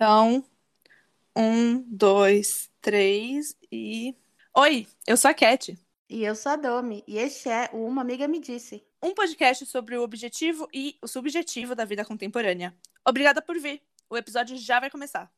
Então, um, dois, três e. Oi, eu sou a Cat. E eu sou a Domi, e este é o Uma Amiga Me Disse. Um podcast sobre o objetivo e o subjetivo da vida contemporânea. Obrigada por vir. O episódio já vai começar.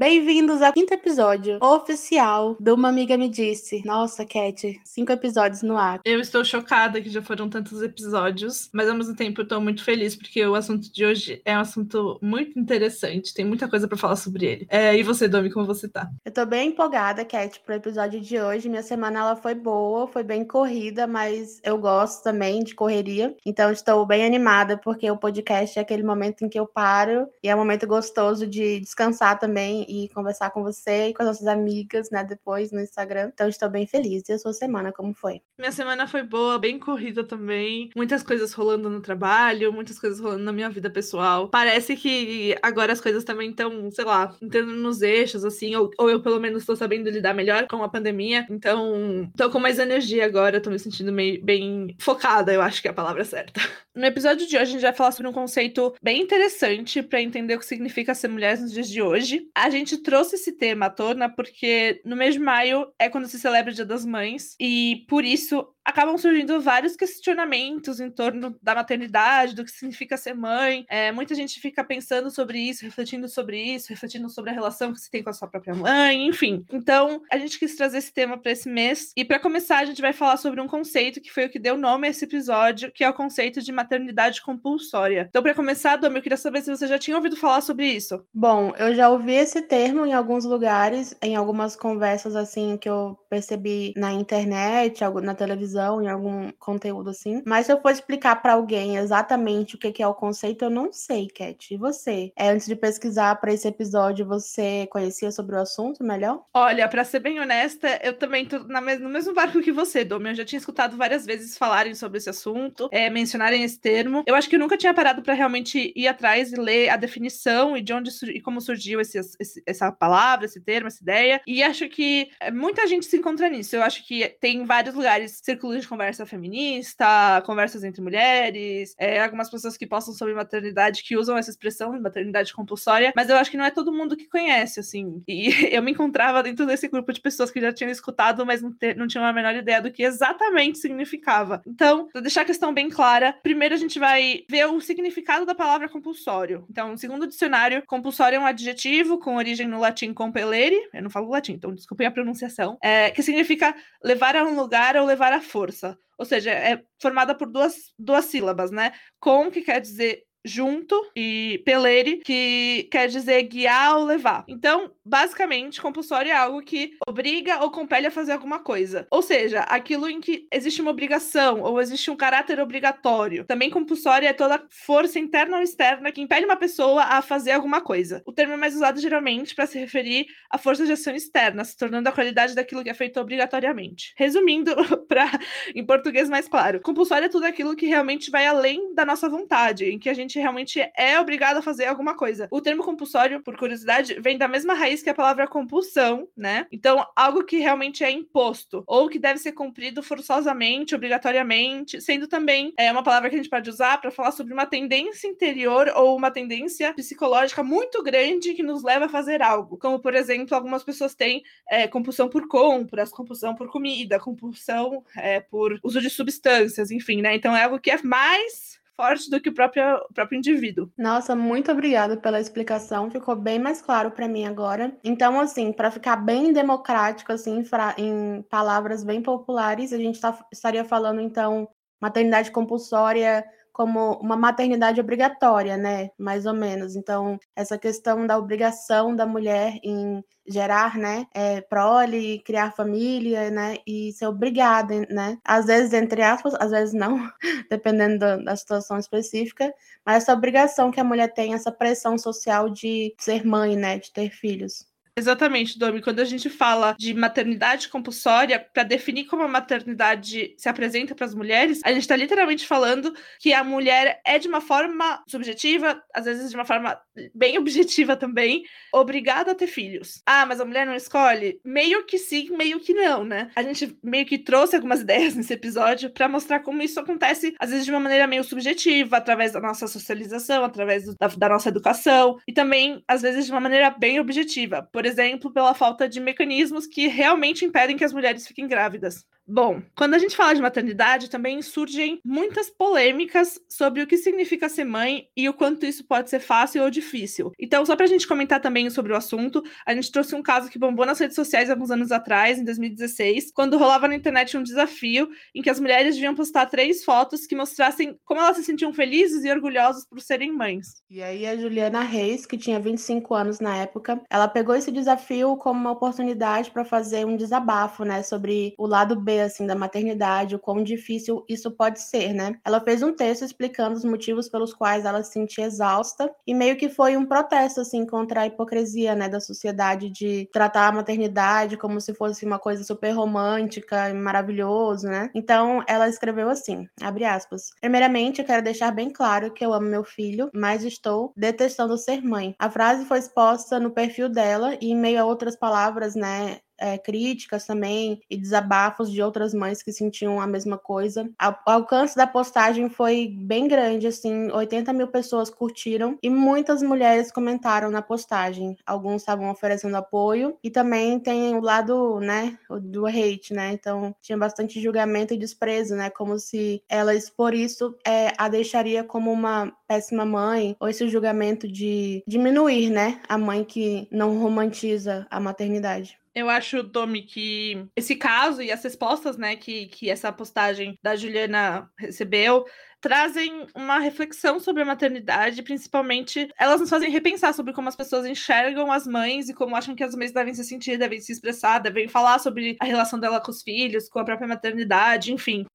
Bem-vindos ao quinto episódio oficial do Uma Amiga Me Disse. Nossa, Cat, cinco episódios no ar. Eu estou chocada que já foram tantos episódios, mas ao mesmo tempo eu estou muito feliz porque o assunto de hoje é um assunto muito interessante, tem muita coisa para falar sobre ele. É, e você, Domi, como você tá? Eu tô bem empolgada, Cat, pro episódio de hoje. Minha semana ela foi boa, foi bem corrida, mas eu gosto também de correria. Então estou bem animada porque o podcast é aquele momento em que eu paro e é um momento gostoso de descansar também e conversar com você e com as nossas amigas, né, depois no Instagram. Então estou bem feliz. E a sua semana, como foi? Minha semana foi boa, bem corrida também. Muitas coisas rolando no trabalho, muitas coisas rolando na minha vida pessoal. Parece que agora as coisas também estão, sei lá, entrando nos eixos, assim, ou, ou eu pelo menos estou sabendo lidar melhor com a pandemia. Então, tô com mais energia agora, tô me sentindo meio bem focada, eu acho que é a palavra certa. No episódio de hoje, a gente vai falar sobre um conceito bem interessante para entender o que significa ser mulher nos dias de hoje. A gente trouxe esse tema à tona porque no mês de maio é quando se celebra o Dia das Mães, e por isso acabam surgindo vários questionamentos em torno da maternidade, do que significa ser mãe. É, muita gente fica pensando sobre isso, refletindo sobre isso, refletindo sobre a relação que se tem com a sua própria mãe, enfim. Então, a gente quis trazer esse tema para esse mês. E para começar, a gente vai falar sobre um conceito que foi o que deu nome a esse episódio, que é o conceito de maternidade compulsória. Então, para começar, Domi, eu queria saber se você já tinha ouvido falar sobre isso. Bom, eu já ouvi esse termo em alguns lugares, em algumas conversas assim que eu percebi na internet, na televisão em algum conteúdo assim. Mas se eu for explicar para alguém exatamente o que é o conceito, eu não sei, Cat. E você? É, antes de pesquisar para esse episódio, você conhecia sobre o assunto melhor? Olha, para ser bem honesta, eu também tô no mesmo barco que você, Domi. Eu já tinha escutado várias vezes falarem sobre esse assunto, é, mencionarem esse termo. Eu acho que eu nunca tinha parado para realmente ir atrás e ler a definição e de onde e como surgiu esse, esse, essa palavra, esse termo, essa ideia. E acho que é, muita gente se encontra nisso. Eu acho que tem vários lugares de conversa feminista, conversas entre mulheres, é, algumas pessoas que postam sobre maternidade que usam essa expressão, maternidade compulsória, mas eu acho que não é todo mundo que conhece, assim. E eu me encontrava dentro desse grupo de pessoas que já tinham escutado, mas não, ter, não tinham a menor ideia do que exatamente significava. Então, para deixar a questão bem clara, primeiro a gente vai ver o significado da palavra compulsório. Então, segundo o dicionário, compulsório é um adjetivo com origem no latim compellere, eu não falo latim, então desculpem a pronunciação, é, que significa levar a um lugar ou levar a força. Ou seja, é formada por duas, duas sílabas, né? Com, que quer dizer junto, e peleri, que quer dizer guiar ou levar. Então, basicamente, compulsório é algo que obriga ou compele a fazer alguma coisa. Ou seja, aquilo em que existe uma obrigação ou existe um caráter obrigatório. Também compulsório é toda força interna ou externa que impele uma pessoa a fazer alguma coisa. O termo é mais usado geralmente para se referir a forças de ação externa, se tornando a qualidade daquilo que é feito obrigatoriamente. Resumindo, para em português mais claro, compulsório é tudo aquilo que realmente vai além da nossa vontade, em que a gente realmente é obrigado a fazer alguma coisa. O termo compulsório, por curiosidade, vem da mesma raiz que a palavra compulsão, né? Então, algo que realmente é imposto ou que deve ser cumprido forçosamente, obrigatoriamente, sendo também é uma palavra que a gente pode usar para falar sobre uma tendência interior ou uma tendência psicológica muito grande que nos leva a fazer algo. Como, por exemplo, algumas pessoas têm é, compulsão por compras, compulsão por comida, compulsão é, por uso de substâncias, enfim, né? Então é algo que é mais forte do que o próprio, o próprio indivíduo. Nossa, muito obrigada pela explicação, ficou bem mais claro para mim agora. Então, assim, para ficar bem democrático, assim, em palavras bem populares, a gente tá, estaria falando, então, maternidade compulsória como uma maternidade obrigatória, né? Mais ou menos. Então, essa questão da obrigação da mulher em gerar, né, é, prole, criar família, né, e ser obrigada, né? Às vezes, entre aspas, às vezes não, dependendo da, da situação específica, mas essa obrigação que a mulher tem, essa pressão social de ser mãe, né, de ter filhos. Exatamente, Domi. Quando a gente fala de maternidade compulsória, para definir como a maternidade se apresenta para as mulheres, a gente está literalmente falando que a mulher é de uma forma subjetiva, às vezes de uma forma bem objetiva também, obrigada a ter filhos. Ah, mas a mulher não escolhe? Meio que sim, meio que não, né? A gente meio que trouxe algumas ideias nesse episódio para mostrar como isso acontece, às vezes de uma maneira meio subjetiva, através da nossa socialização, através da, da nossa educação, e também, às vezes, de uma maneira bem objetiva. Por exemplo, pela falta de mecanismos que realmente impedem que as mulheres fiquem grávidas. Bom, quando a gente fala de maternidade, também surgem muitas polêmicas sobre o que significa ser mãe e o quanto isso pode ser fácil ou difícil. Então, só para a gente comentar também sobre o assunto, a gente trouxe um caso que bombou nas redes sociais alguns anos atrás, em 2016, quando rolava na internet um desafio em que as mulheres deviam postar três fotos que mostrassem como elas se sentiam felizes e orgulhosas por serem mães. E aí a Juliana Reis, que tinha 25 anos na época, ela pegou esse desafio como uma oportunidade para fazer um desabafo, né, sobre o lado B assim da maternidade, o quão difícil isso pode ser, né? Ela fez um texto explicando os motivos pelos quais ela se sentia exausta e meio que foi um protesto assim contra a hipocrisia, né, da sociedade de tratar a maternidade como se fosse uma coisa super romântica e maravilhoso, né? Então, ela escreveu assim, abre aspas: "Primeiramente, eu quero deixar bem claro que eu amo meu filho, mas estou detestando ser mãe." A frase foi exposta no perfil dela e em meio a outras palavras, né, é, críticas também e desabafos de outras mães que sentiam a mesma coisa. O alcance da postagem foi bem grande, assim, 80 mil pessoas curtiram e muitas mulheres comentaram na postagem. Alguns estavam oferecendo apoio e também tem o lado, né, do hate, né? Então tinha bastante julgamento e desprezo, né? Como se elas, por isso, é, a deixaria como uma péssima mãe, ou esse julgamento de diminuir, né, a mãe que não romantiza a maternidade. Eu acho, Domi, que esse caso e as respostas, né, que, que essa postagem da Juliana recebeu, trazem uma reflexão sobre a maternidade, principalmente elas nos fazem repensar sobre como as pessoas enxergam as mães e como acham que as mães devem se sentir, devem se expressar, devem falar sobre a relação dela com os filhos, com a própria maternidade, enfim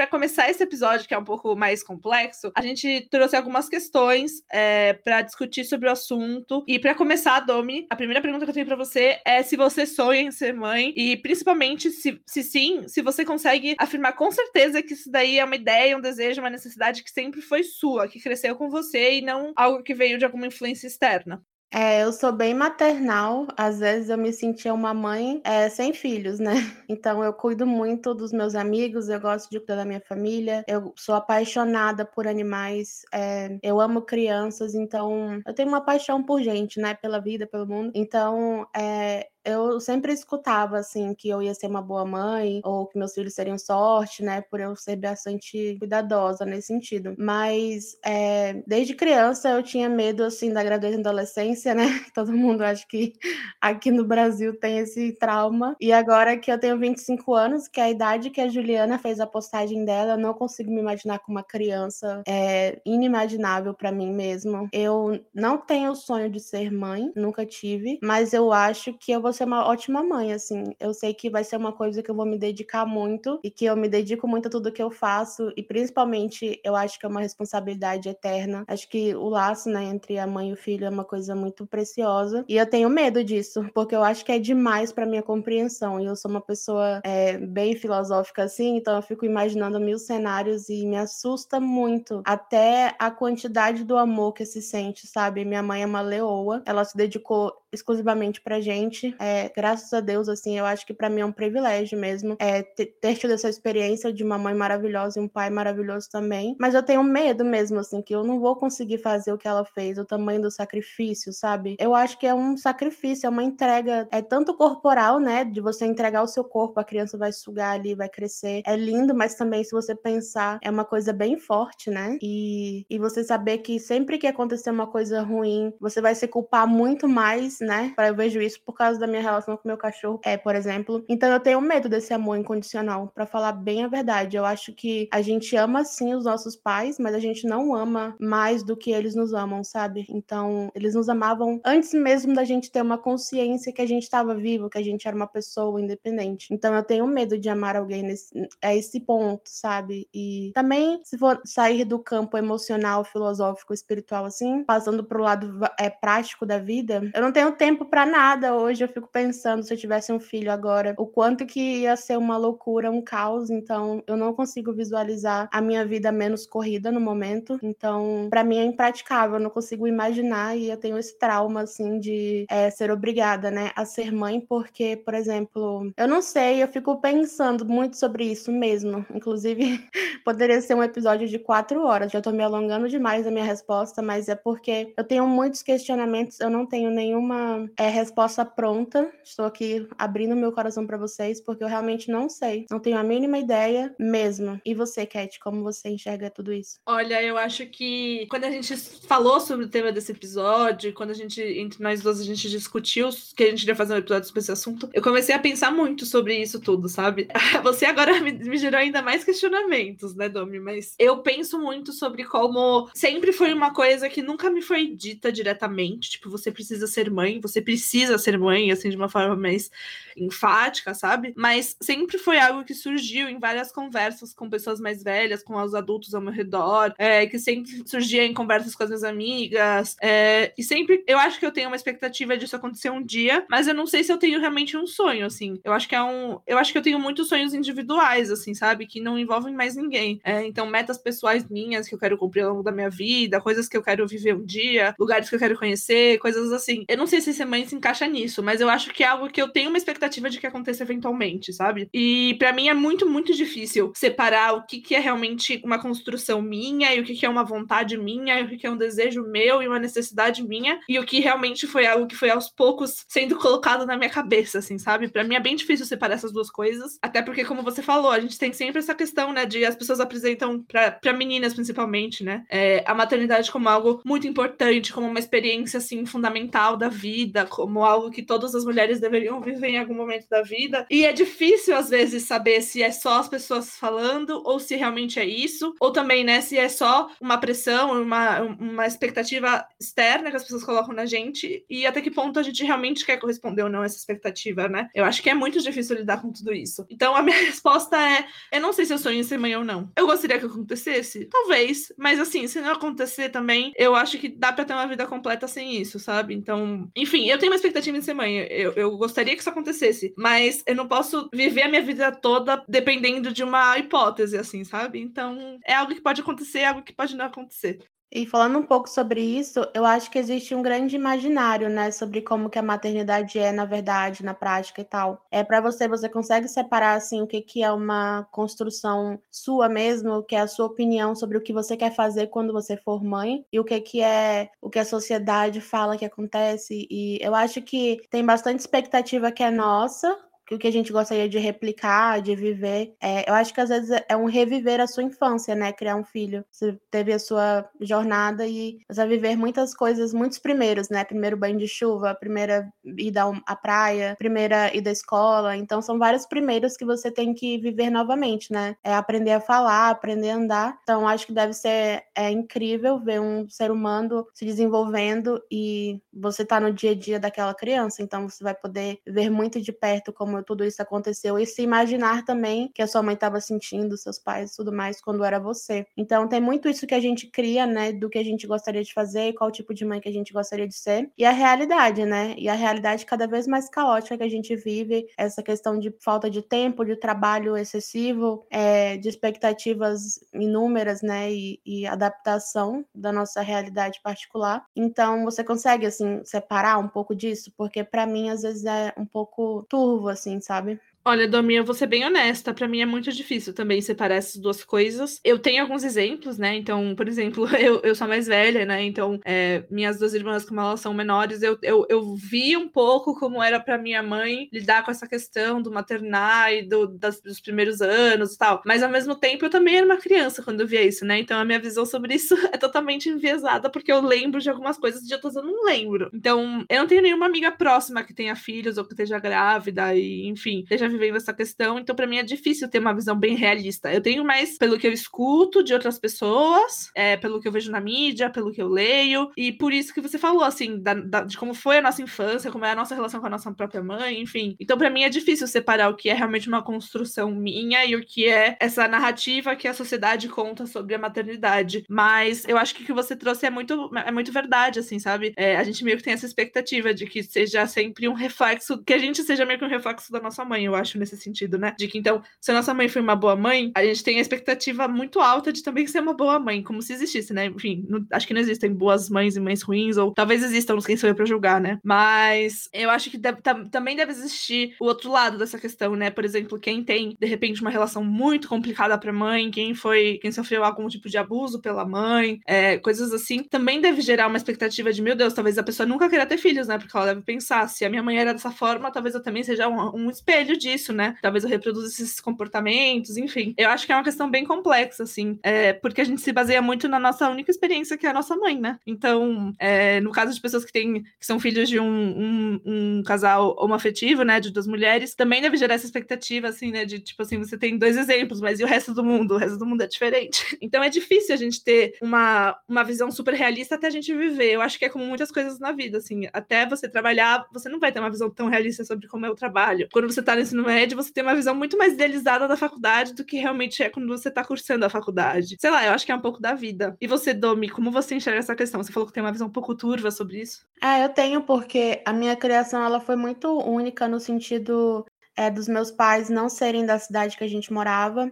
para começar esse episódio, que é um pouco mais complexo, a gente trouxe algumas questões é, para discutir sobre o assunto. E para começar, Domi, a primeira pergunta que eu tenho para você é se você sonha em ser mãe e principalmente se, se sim, se você consegue afirmar com certeza que isso daí é uma ideia, um desejo, uma necessidade que sempre foi sua, que cresceu com você e não algo que veio de alguma influência externa. É, eu sou bem maternal, às vezes eu me sentia uma mãe é, sem filhos, né? Então eu cuido muito dos meus amigos, eu gosto de cuidar da minha família, eu sou apaixonada por animais, é, eu amo crianças, então eu tenho uma paixão por gente, né? Pela vida, pelo mundo. Então é, eu sempre escutava assim que eu ia ser uma boa mãe ou que meus filhos seriam sorte, né, por eu ser bastante cuidadosa nesse sentido. Mas é, desde criança eu tinha medo assim da gravidez e adolescência, né? Todo mundo acho que aqui no Brasil tem esse trauma. E agora que eu tenho 25 anos, que é a idade que a Juliana fez a postagem dela, eu não consigo me imaginar como uma criança. É inimaginável para mim mesmo. Eu não tenho o sonho de ser mãe, nunca tive, mas eu acho que eu vou ser uma ótima mãe, assim. Eu sei que vai ser uma coisa que eu vou me dedicar muito e que eu me dedico muito a tudo que eu faço e principalmente eu acho que é uma responsabilidade eterna. Acho que o laço, né, entre a mãe e o filho é uma coisa muito preciosa e eu tenho medo disso, porque eu acho que é demais para minha compreensão e eu sou uma pessoa é, bem filosófica assim, então eu fico imaginando mil cenários e me assusta muito até a quantidade do amor que se sente, sabe? Minha mãe é uma leoa, ela se dedicou exclusivamente pra gente. É, graças a Deus, assim, eu acho que para mim é um privilégio mesmo é, ter, tido essa experiência de uma mãe maravilhosa e um pai maravilhoso também. Mas eu tenho medo mesmo, assim, que eu não vou conseguir fazer o que ela fez, o tamanho do sacrifício, sabe? Eu acho que é um sacrifício, é uma entrega, é tanto corporal, né? De você entregar o seu corpo, a criança vai sugar ali, vai crescer. É lindo, mas também, se você pensar, é uma coisa bem forte, né? E, e você saber que sempre que acontecer uma coisa ruim, você vai se culpar muito mais né? Eu vejo isso por causa da minha relação com meu cachorro, é, por exemplo. Então eu tenho medo desse amor incondicional, para falar bem a verdade. Eu acho que a gente ama sim os nossos pais, mas a gente não ama mais do que eles nos amam, sabe? Então, eles nos amavam antes mesmo da gente ter uma consciência que a gente estava vivo, que a gente era uma pessoa independente. Então, eu tenho medo de amar alguém nesse, a esse ponto, sabe? E também, se for sair do campo emocional, filosófico, espiritual, assim, passando pro lado é, prático da vida, eu não tenho tempo para nada hoje. Eu fico pensando, se eu tivesse um filho agora, o quanto que ia ser uma loucura, um caos. Então, eu não consigo visualizar a minha vida menos corrida no momento. Então, para mim é impraticável. Eu não consigo imaginar e eu tenho esse trauma, assim, de é, ser obrigada, né, a ser mãe, porque, por exemplo, eu não sei, eu fico pensando muito sobre isso mesmo. Inclusive, poderia ser um episódio de quatro horas. Já tô me alongando demais a minha resposta, mas é porque eu tenho muitos questionamentos, eu não tenho nenhuma é, resposta pronta. Estou aqui abrindo meu coração para vocês, porque eu realmente não sei. Não tenho a mínima ideia mesmo. E você, Cat, como você enxerga tudo isso? Olha, eu acho que quando a gente falou sobre o tema desse episódio, quando a gente, entre nós duas, a gente discutiu que a gente iria fazer um episódio sobre esse assunto, eu comecei a pensar muito sobre isso tudo, sabe? Você agora me, me gerou ainda mais questionamentos, né, Domi? Mas eu penso muito sobre como sempre foi uma coisa que nunca me foi dita diretamente. Tipo, você precisa ser mãe, você precisa ser mãe, assim, de uma forma mais enfática, sabe? Mas sempre foi algo que surgiu em várias conversas com pessoas mais velhas, com os adultos ao meu redor, é, que sempre surgia em conversas com as minhas amigas. É, e sempre eu acho que eu tenho uma expectativa disso acontecer um dia, mas eu não sei se eu tenho realmente um sonho, assim. Eu acho que é um. Eu acho que eu tenho muitos sonhos individuais, assim, sabe? Que não envolvem mais ninguém. É, então, metas pessoais minhas que eu quero cumprir ao longo da minha vida, coisas que eu quero viver um dia, lugares que eu quero conhecer, coisas assim. Eu não sei se ser mãe se encaixa nisso, mas eu acho que é algo que eu tenho uma expectativa de que aconteça eventualmente, sabe? E para mim é muito, muito difícil separar o que, que é realmente uma construção minha e o que, que é uma vontade minha e o que, que é um desejo meu e uma necessidade minha e o que realmente foi algo que foi aos poucos sendo colocado na minha cabeça, assim, sabe? Para mim é bem difícil separar essas duas coisas, até porque, como você falou, a gente tem sempre essa questão, né, de as pessoas apresentam para meninas principalmente, né, é, a maternidade como algo muito importante, como uma experiência, assim, fundamental da vida, como algo que todas as mulheres deveriam viver em algum momento da vida. E é difícil, às vezes, saber se é só as pessoas falando ou se realmente é isso, ou também, né, se é só uma pressão, uma, uma expectativa externa que as pessoas colocam na gente e até que ponto a gente realmente quer corresponder ou não a essa expectativa, né? Eu acho que é muito difícil lidar com tudo isso. Então, a minha resposta é: eu não sei se eu sonho em ser mãe ou não. Eu gostaria que acontecesse? Talvez, mas assim, se não acontecer também, eu acho que dá pra ter uma vida completa sem isso, sabe? Então, enfim, eu tenho uma expectativa em ser mãe. Eu, eu gostaria que isso acontecesse, mas eu não posso viver a minha vida toda dependendo de uma hipótese, assim, sabe? Então, é algo que pode acontecer, é algo que pode não acontecer. E falando um pouco sobre isso, eu acho que existe um grande imaginário, né, sobre como que a maternidade é na verdade, na prática e tal. É para você, você consegue separar assim o que que é uma construção sua mesmo, o que é a sua opinião sobre o que você quer fazer quando você for mãe e o que que é o que a sociedade fala que acontece. E eu acho que tem bastante expectativa que é nossa, que o que a gente gostaria de replicar, de viver. É, eu acho que às vezes é um reviver a sua infância, né? Criar um filho. Você teve a sua jornada e você vai viver muitas coisas, muitos primeiros, né? Primeiro banho de chuva, primeira ida à praia, primeira ida à escola. Então são vários primeiros que você tem que viver novamente, né? É aprender a falar, aprender a andar. Então acho que deve ser é incrível ver um ser humano se desenvolvendo e você tá no dia a dia daquela criança. Então você vai poder ver muito de perto como tudo isso aconteceu e se imaginar também que a sua mãe estava sentindo, seus pais tudo mais quando era você. Então tem muito isso que a gente cria, né, do que a gente gostaria de fazer, qual tipo de mãe que a gente gostaria de ser e a realidade, né? E a realidade cada vez mais caótica que a gente vive, essa questão de falta de tempo, de trabalho excessivo, é, de expectativas inúmeras, né, e, e adaptação da nossa realidade particular. Então você consegue assim separar um pouco disso, porque para mim às vezes é um pouco turvo assim assim, sabe? Olha, Domi, eu vou ser bem honesta. Para mim é muito difícil também separar essas duas coisas. Eu tenho alguns exemplos, né? Então, por exemplo, eu, eu sou mais velha, né? Então, é, minhas duas irmãs, como elas são menores, eu, eu, eu vi um pouco como era para minha mãe lidar com essa questão do maternar e do, das, dos primeiros anos e tal. Mas, ao mesmo tempo, eu também era uma criança quando eu via isso, né? Então, a minha visão sobre isso é totalmente enviesada, porque eu lembro de algumas coisas de outras eu não lembro. Então, eu não tenho nenhuma amiga próxima que tenha filhos ou que esteja grávida e, enfim, esteja vivendo essa questão, então para mim é difícil ter uma visão bem realista. Eu tenho mais pelo que eu escuto de outras pessoas, é, pelo que eu vejo na mídia, pelo que eu leio, e por isso que você falou, assim, da, da, de como foi a nossa infância, como é a nossa relação com a nossa própria mãe, enfim. Então para mim é difícil separar o que é realmente uma construção minha e o que é essa narrativa que a sociedade conta sobre a maternidade. Mas eu acho que o que você trouxe é muito, é muito verdade, assim, sabe? É, a gente meio que tem essa expectativa de que seja sempre um reflexo, que a gente seja meio que um reflexo da nossa mãe, eu acho, nesse sentido, né? De que então, se a nossa mãe foi uma boa mãe, a gente tem a expectativa muito alta de também ser uma boa mãe, como se existisse, né? Enfim, não, acho que não existem boas mães e mães ruins, ou talvez existam, quem sou eu pra julgar, né? Mas eu acho que deve, também deve existir o outro lado dessa questão, né? Por exemplo, quem tem, de repente, uma relação muito complicada pra mãe, quem foi, quem sofreu algum tipo de abuso pela mãe, é, coisas assim, também deve gerar uma expectativa de, meu Deus, talvez a pessoa nunca queira ter filhos, né? Porque ela deve pensar, se a minha mãe era dessa forma, talvez eu também seja um, um espelho disso, né? Talvez eu reproduza esses comportamentos, enfim. Eu acho que é uma questão bem complexa, assim, é, porque a gente se baseia muito na nossa única experiência, que é a nossa mãe, né? Então, é, no caso de pessoas que têm, que são filhos de um, um, um casal homoafetivo, né, de duas mulheres, também deve gerar essa expectativa, assim, né, de tipo assim, você tem dois exemplos, mas e o resto do mundo? O resto do mundo é diferente. Então é difícil a gente ter uma, uma visão super realista até a gente viver. Eu acho que é como muitas coisas na vida, assim, até você trabalhar, você não vai ter uma visão tão realista sobre como é o trabalho. Quando você tá ensino médio, você tem uma visão muito mais idealizada da faculdade do que realmente é quando você tá cursando a faculdade. Sei lá, eu acho que é um pouco da vida. E você, Domi, como você enxerga essa questão? Você falou que tem uma visão um pouco turva sobre isso. É, eu tenho, porque a minha criação ela foi muito única no sentido é, dos meus pais não serem da cidade que a gente morava.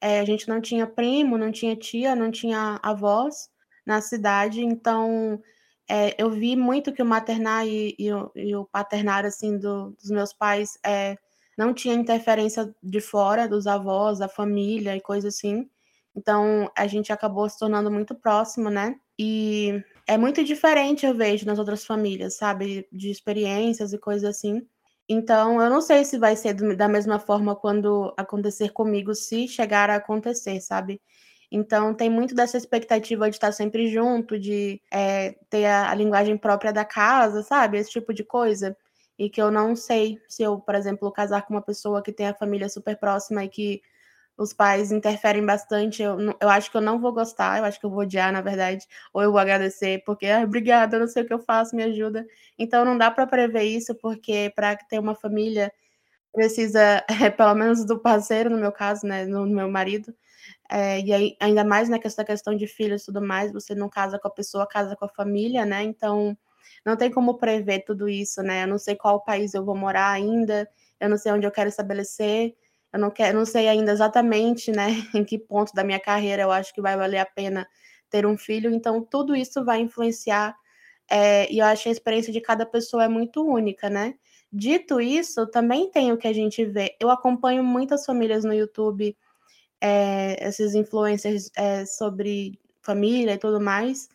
É, a gente não tinha primo, não tinha tia, não tinha avós na cidade, então é, eu vi muito que o maternar e, e, e o paternar assim do, dos meus pais é, não tinha interferência de fora dos avós, da família e coisa assim. Então a gente acabou se tornando muito próximo, né? E é muito diferente, eu vejo, nas outras famílias, sabe? De experiências e coisas assim. Então, eu não sei se vai ser da mesma forma quando acontecer comigo, se chegar a acontecer, sabe? Então, tem muito dessa expectativa de estar sempre junto, de é, ter a, a linguagem própria da casa, sabe? Esse tipo de coisa e que eu não sei se eu, por exemplo, casar com uma pessoa que tem a família super próxima e que os pais interferem bastante, eu, eu acho que eu não vou gostar, eu acho que eu vou odiar, na verdade, ou eu vou agradecer, porque, ah, obrigada, eu não sei o que eu faço, me ajuda. Então, não dá para prever isso, porque para ter uma família precisa, é, pelo menos do parceiro, no meu caso, né, no, no meu marido, é, e aí, ainda mais né, essa questão de filhos e tudo mais, você não casa com a pessoa, casa com a família, né, então não tem como prever tudo isso, né? Eu não sei qual país eu vou morar ainda, eu não sei onde eu quero estabelecer, eu não quero, não sei ainda exatamente, né, em que ponto da minha carreira eu acho que vai valer a pena ter um filho. Então, tudo isso vai influenciar. É, e eu acho que a experiência de cada pessoa é muito única, né? Dito isso, também tem o que a gente vê. Eu acompanho muitas famílias no YouTube, é, esses influencers é, sobre família e tudo mais.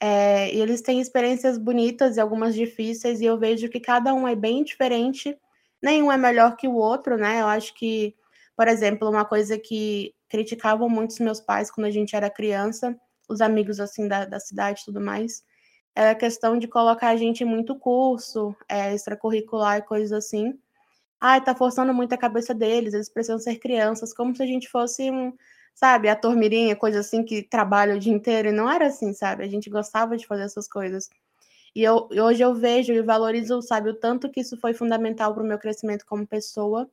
É, e eles têm experiências bonitas e algumas difíceis, e eu vejo que cada um é bem diferente, nenhum é melhor que o outro, né? Eu acho que, por exemplo, uma coisa que criticavam muito os meus pais quando a gente era criança, os amigos assim da, da cidade e tudo mais, era a questão de colocar a gente em muito curso, é, extracurricular e coisas assim. Ai, tá forçando muito a cabeça deles, eles precisam ser crianças, como se a gente fosse um sabe, a tormirinha, coisa assim que trabalha o dia inteiro, e não era assim, sabe? A gente gostava de fazer essas coisas. E eu, hoje eu vejo e valorizo, sabe, o tanto que isso foi fundamental para o meu crescimento como pessoa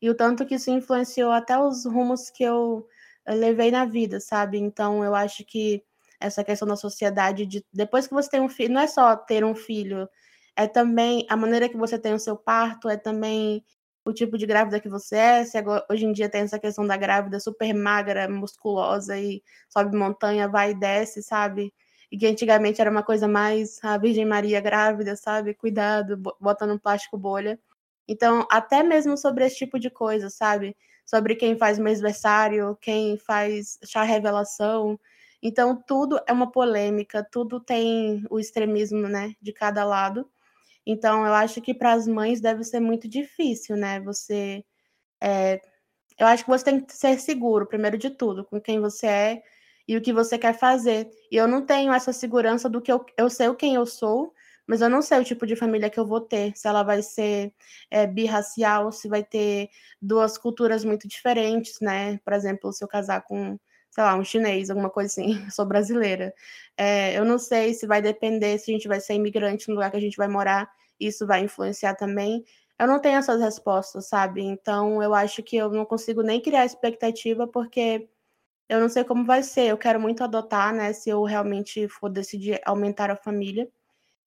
e o tanto que isso influenciou até os rumos que eu levei na vida, sabe? Então eu acho que essa questão da sociedade de depois que você tem um filho, não é só ter um filho, é também a maneira que você tem o seu parto, é também o tipo de grávida que você é, se agora, hoje em dia tem essa questão da grávida super magra, musculosa e sobe montanha, vai e desce, sabe? E que antigamente era uma coisa mais a Virgem Maria grávida, sabe? Cuidado, botando um plástico bolha. Então, até mesmo sobre esse tipo de coisa, sabe? Sobre quem faz mêsversário, quem faz chá revelação. Então, tudo é uma polêmica, tudo tem o extremismo, né, de cada lado. Então, eu acho que para as mães deve ser muito difícil, né? Você. É... Eu acho que você tem que ser seguro, primeiro de tudo, com quem você é e o que você quer fazer. E eu não tenho essa segurança do que eu, eu sei quem eu sou, mas eu não sei o tipo de família que eu vou ter, se ela vai ser é, birracial, se vai ter duas culturas muito diferentes, né? Por exemplo, se eu casar com, sei lá, um chinês, alguma coisa assim, sou brasileira. É, eu não sei se vai depender se a gente vai ser imigrante no lugar que a gente vai morar, isso vai influenciar também. Eu não tenho essas respostas, sabe? Então eu acho que eu não consigo nem criar expectativa, porque eu não sei como vai ser. Eu quero muito adotar, né? Se eu realmente for decidir aumentar a família.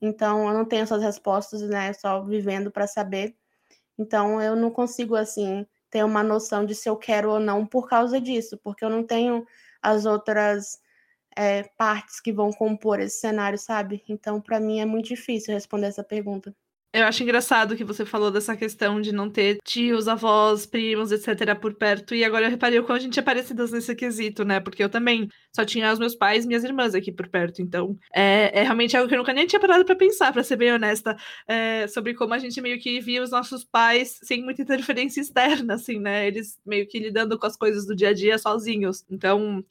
Então, eu não tenho essas respostas, né? Só vivendo para saber. Então, eu não consigo, assim, ter uma noção de se eu quero ou não por causa disso, porque eu não tenho as outras é, partes que vão compor esse cenário, sabe? Então, para mim, é muito difícil responder essa pergunta. Eu acho engraçado que você falou dessa questão de não ter tios, avós, primos, etc. por perto. E agora eu reparei o quanto a gente é parecidas nesse quesito, né? Porque eu também só tinha os meus pais e minhas irmãs aqui por perto. Então, é, é realmente algo que eu nunca nem tinha parado para pensar, para ser bem honesta, é, sobre como a gente meio que via os nossos pais sem muita interferência externa, assim, né? Eles meio que lidando com as coisas do dia a dia sozinhos. Então,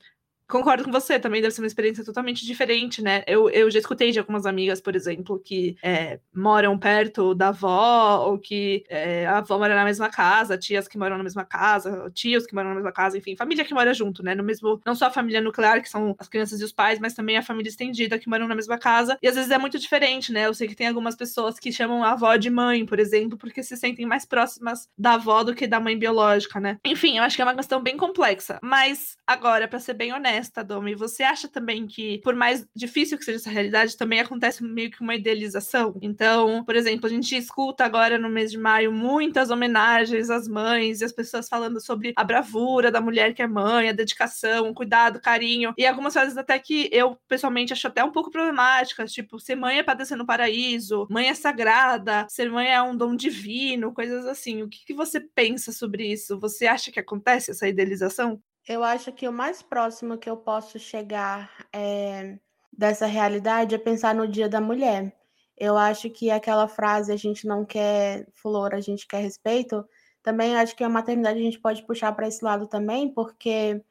Concordo com você, também deve ser uma experiência totalmente diferente, né? Eu, eu já escutei de algumas amigas, por exemplo, que é, moram perto da avó, ou que é, a avó mora na mesma casa, tias que moram na mesma casa, tios que moram na mesma casa, enfim, família que mora junto, né? No mesmo, não só a família nuclear, que são as crianças e os pais, mas também a família estendida que moram na mesma casa. E às vezes é muito diferente, né? Eu sei que tem algumas pessoas que chamam a avó de mãe, por exemplo, porque se sentem mais próximas da avó do que da mãe biológica, né? Enfim, eu acho que é uma questão bem complexa. Mas agora, para ser bem honesta, honesta, você acha também que, por mais difícil que seja essa realidade, também acontece meio que uma idealização? Então, por exemplo, a gente escuta agora no mês de maio muitas homenagens às mães e as pessoas falando sobre a bravura da mulher que é mãe, a dedicação, o cuidado, o carinho, e algumas coisas até que eu pessoalmente acho até um pouco problemáticas, tipo, ser mãe é pra descer no paraíso, mãe é sagrada, ser mãe é um dom divino, coisas assim. O que, que você pensa sobre isso? Você acha que acontece essa idealização? Eu acho que o mais próximo que eu posso chegar é, dessa realidade é pensar no Dia da Mulher. Eu acho que aquela frase a gente não quer flor, a gente quer respeito, também acho que a maternidade a gente pode puxar para esse lado também, porque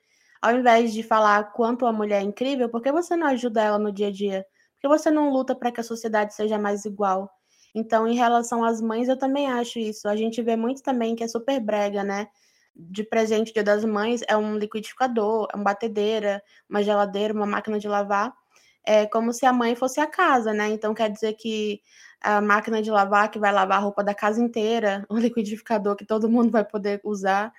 ao invés de falar quanto a mulher é incrível, por que você não ajuda ela no dia a dia? Por que você não luta para que a sociedade seja mais igual? Então, em relação às mães, eu também acho isso. A gente vê muito também que é super brega, né? De presente Dia das Mães é um liquidificador, é uma batedeira, uma geladeira, uma máquina de lavar. É como se a mãe fosse a casa, né? Então quer dizer que a máquina de lavar que vai lavar a roupa da casa inteira, o liquidificador que todo mundo vai poder usar.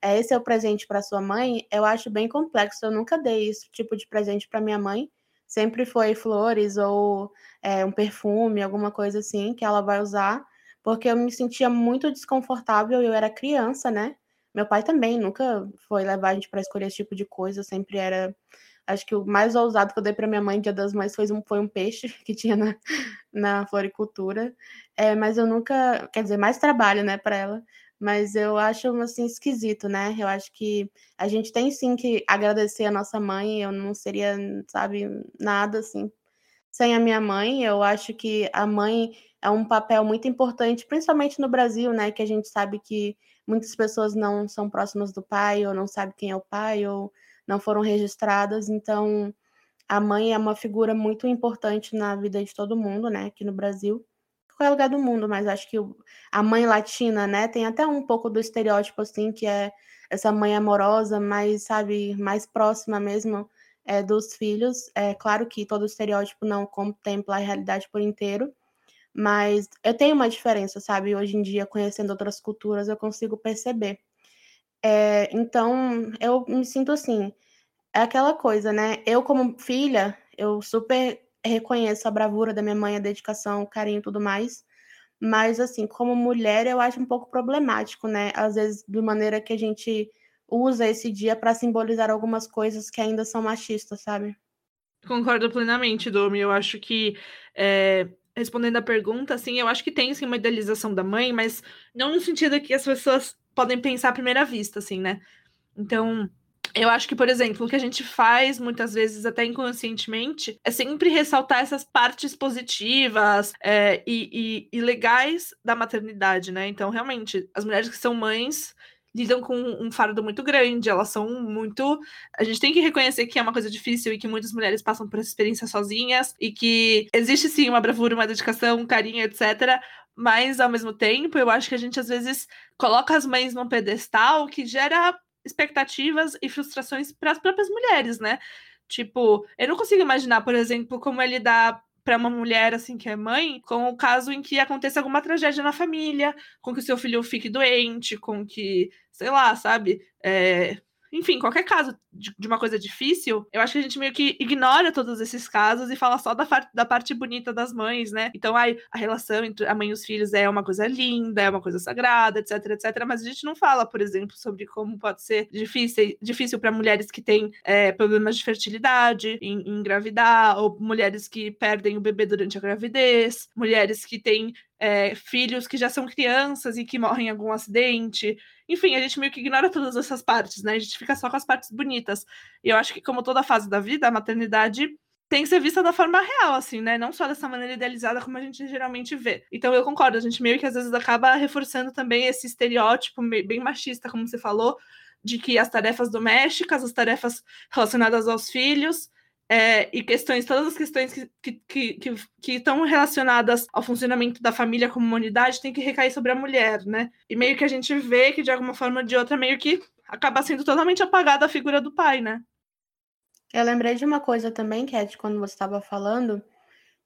É, esse é o presente para sua mãe. Eu acho bem complexo. Eu nunca dei esse tipo de presente para minha mãe. Sempre foi flores ou é, um perfume, alguma coisa assim que ela vai usar, porque eu me sentia muito desconfortável. Eu era criança, né? Meu pai também nunca foi levar a gente para escolher esse tipo de coisa, sempre era. Acho que o mais ousado que eu dei para minha mãe Dia das Mães foi um, foi um peixe que tinha na, na floricultura. É, mas eu nunca, quer dizer, mais trabalho, né, para ela. Mas eu acho assim esquisito, né? Eu acho que a gente tem sim que agradecer a nossa mãe. Eu não seria, sabe, nada assim sem a minha mãe. Eu acho que a mãe é um papel muito importante, principalmente no Brasil, né? Que a gente sabe que muitas pessoas não são próximas do pai, ou não sabem quem é o pai, ou não foram registradas. Então, a mãe é uma figura muito importante na vida de todo mundo, né? Aqui no Brasil. Qualquer lugar do mundo, mas acho que a mãe latina, né? Tem até um pouco do estereótipo, assim, que é essa mãe amorosa, mais, sabe, mais próxima mesmo é, dos filhos. É claro que todo estereótipo não contempla a realidade por inteiro, mas eu tenho uma diferença, sabe? Hoje em dia, conhecendo outras culturas, eu consigo perceber. É, então, eu me sinto assim, é aquela coisa, né? Eu, como filha, eu super reconheço a bravura da minha mãe, a dedicação, o carinho e tudo mais. Mas, assim, como mulher, eu acho um pouco problemático, né? Às vezes, de maneira que a gente usa esse dia para simbolizar algumas coisas que ainda são machistas, sabe? Concordo plenamente, Domi. Eu acho que é, respondendo a pergunta, assim, eu acho que tem sim uma idealização da mãe, mas não no sentido que as pessoas podem pensar à primeira vista, assim, né? Então, eu acho que, por exemplo, o que a gente faz muitas vezes, até inconscientemente, é sempre ressaltar essas partes positivas é, e, e, e legais da maternidade, né? Então, realmente, as mulheres que são mães lidam com um fardo muito grande, elas são muito. A gente tem que reconhecer que é uma coisa difícil e que muitas mulheres passam por essa experiência sozinhas e que existe sim uma bravura, uma dedicação, um carinho, etc. Mas, ao mesmo tempo, eu acho que a gente às vezes coloca as mães num pedestal que gera expectativas e frustrações para as próprias mulheres, né? Tipo, eu não consigo imaginar, por exemplo, como é lidar para uma mulher assim que é mãe, com o caso em que aconteça alguma tragédia na família, com que o seu filho fique doente, com que, sei lá, sabe, é, enfim, qualquer caso de, de, uma coisa difícil, eu acho que a gente meio que ignora todos esses casos e fala só da, da parte bonita das mães, né? Então, ai, a relação entre a mãe e os filhos é uma coisa linda, é uma coisa sagrada, etc, etc. Mas a gente não fala, por exemplo, sobre como pode ser difícil, difícil para mulheres que têm é, problemas de fertilidade, em, em engravidar, ou mulheres que perdem o bebê durante a gravidez, mulheres que têm é, filhos que já são crianças e que morrem em algum acidente. Enfim, a gente meio que ignora todas essas partes, né? A gente fica só com as partes bonitas. E eu acho que, como toda fase da vida, a maternidade tem que ser vista da forma real, assim, né? Não só dessa maneira idealizada como a gente geralmente vê. Então eu concordo, a gente meio que às vezes acaba reforçando também esse estereótipo bem machista, como você falou, de que as tarefas domésticas, as tarefas relacionadas aos filhos, é, e questões, todas as questões que, que, que, que, estão relacionadas ao funcionamento da família como humanidade tem que recair sobre a mulher, né? E meio que a gente vê que, de alguma forma ou de outra, meio que acaba sendo totalmente apagada a figura do pai, né? Eu lembrei de uma coisa também, Cat, quando você estava falando,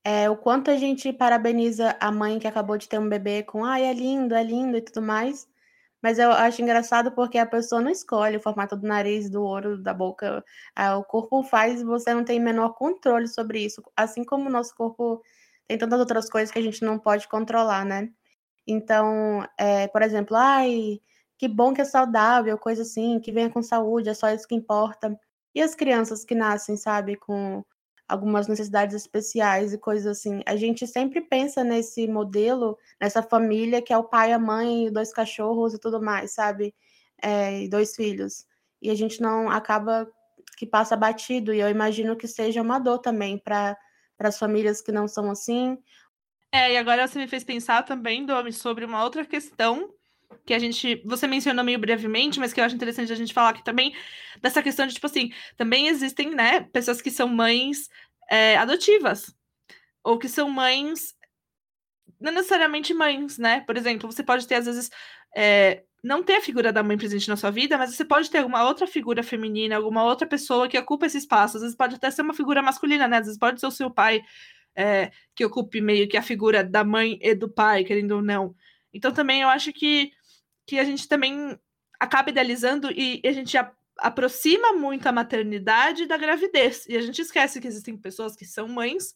é o quanto a gente parabeniza a mãe que acabou de ter um bebê com ai, é lindo, é lindo e tudo mais. Mas eu acho engraçado porque a pessoa não escolhe o formato do nariz, do olho, da boca. Ah, o corpo faz você não tem menor controle sobre isso. Assim como o nosso corpo tem tantas outras coisas que a gente não pode controlar, né? Então, é, por exemplo, ai, que bom que é saudável, coisa assim, que venha com saúde, é só isso que importa. E as crianças que nascem, sabe, com algumas necessidades especiais e coisas assim. A gente sempre pensa nesse modelo, nessa família que é o pai, a mãe, dois cachorros e tudo mais, sabe? É, dois filhos. E a gente não acaba que passa batido. E eu imagino que seja uma dor também para as famílias que não são assim. É, e agora você me fez pensar também, Domi, sobre uma outra questão que a gente. Você mencionou meio brevemente, mas que eu acho interessante a gente falar aqui também, dessa questão de, tipo assim, também existem, né, pessoas que são mães é, adotivas, ou que são mães. Não necessariamente mães, né? Por exemplo, você pode ter, às vezes, é, não ter a figura da mãe presente na sua vida, mas você pode ter alguma outra figura feminina, alguma outra pessoa que ocupa esse espaço. Às vezes pode até ser uma figura masculina, né? Às vezes pode ser o seu pai é, que ocupe meio que a figura da mãe e do pai, querendo ou não. Então também eu acho que que a gente também acaba idealizando e a gente aproxima muito a maternidade da gravidez. E a gente esquece que existem pessoas que são mães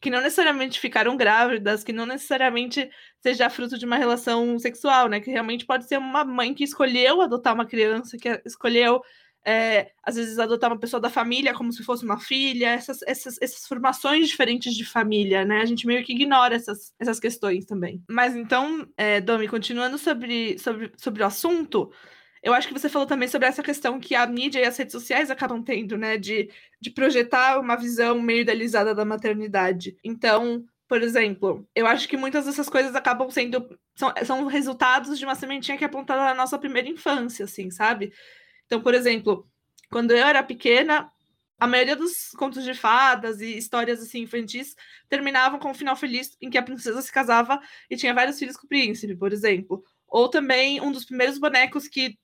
que não necessariamente ficaram grávidas, que não necessariamente seja fruto de uma relação sexual, né? Que realmente pode ser uma mãe que escolheu adotar uma criança, que escolheu é, às vezes adotar uma pessoa da família como se fosse uma filha, essas, essas, essas formações diferentes de família, né? A gente meio que ignora essas, essas questões também. Mas então, é, Domi, continuando sobre, sobre, sobre o assunto, eu acho que você falou também sobre essa questão que a mídia e as redes sociais acabam tendo, né? De, de projetar uma visão meio idealizada da maternidade. Então, por exemplo, eu acho que muitas dessas coisas acabam sendo. São, são resultados de uma sementinha que é apontada na nossa primeira infância, assim, sabe? Então, por exemplo, quando eu era pequena, a maioria dos contos de fadas e histórias assim infantis terminavam com um final feliz em que a princesa se casava e tinha vários filhos com o príncipe, por exemplo. Ou também um dos primeiros bonecos que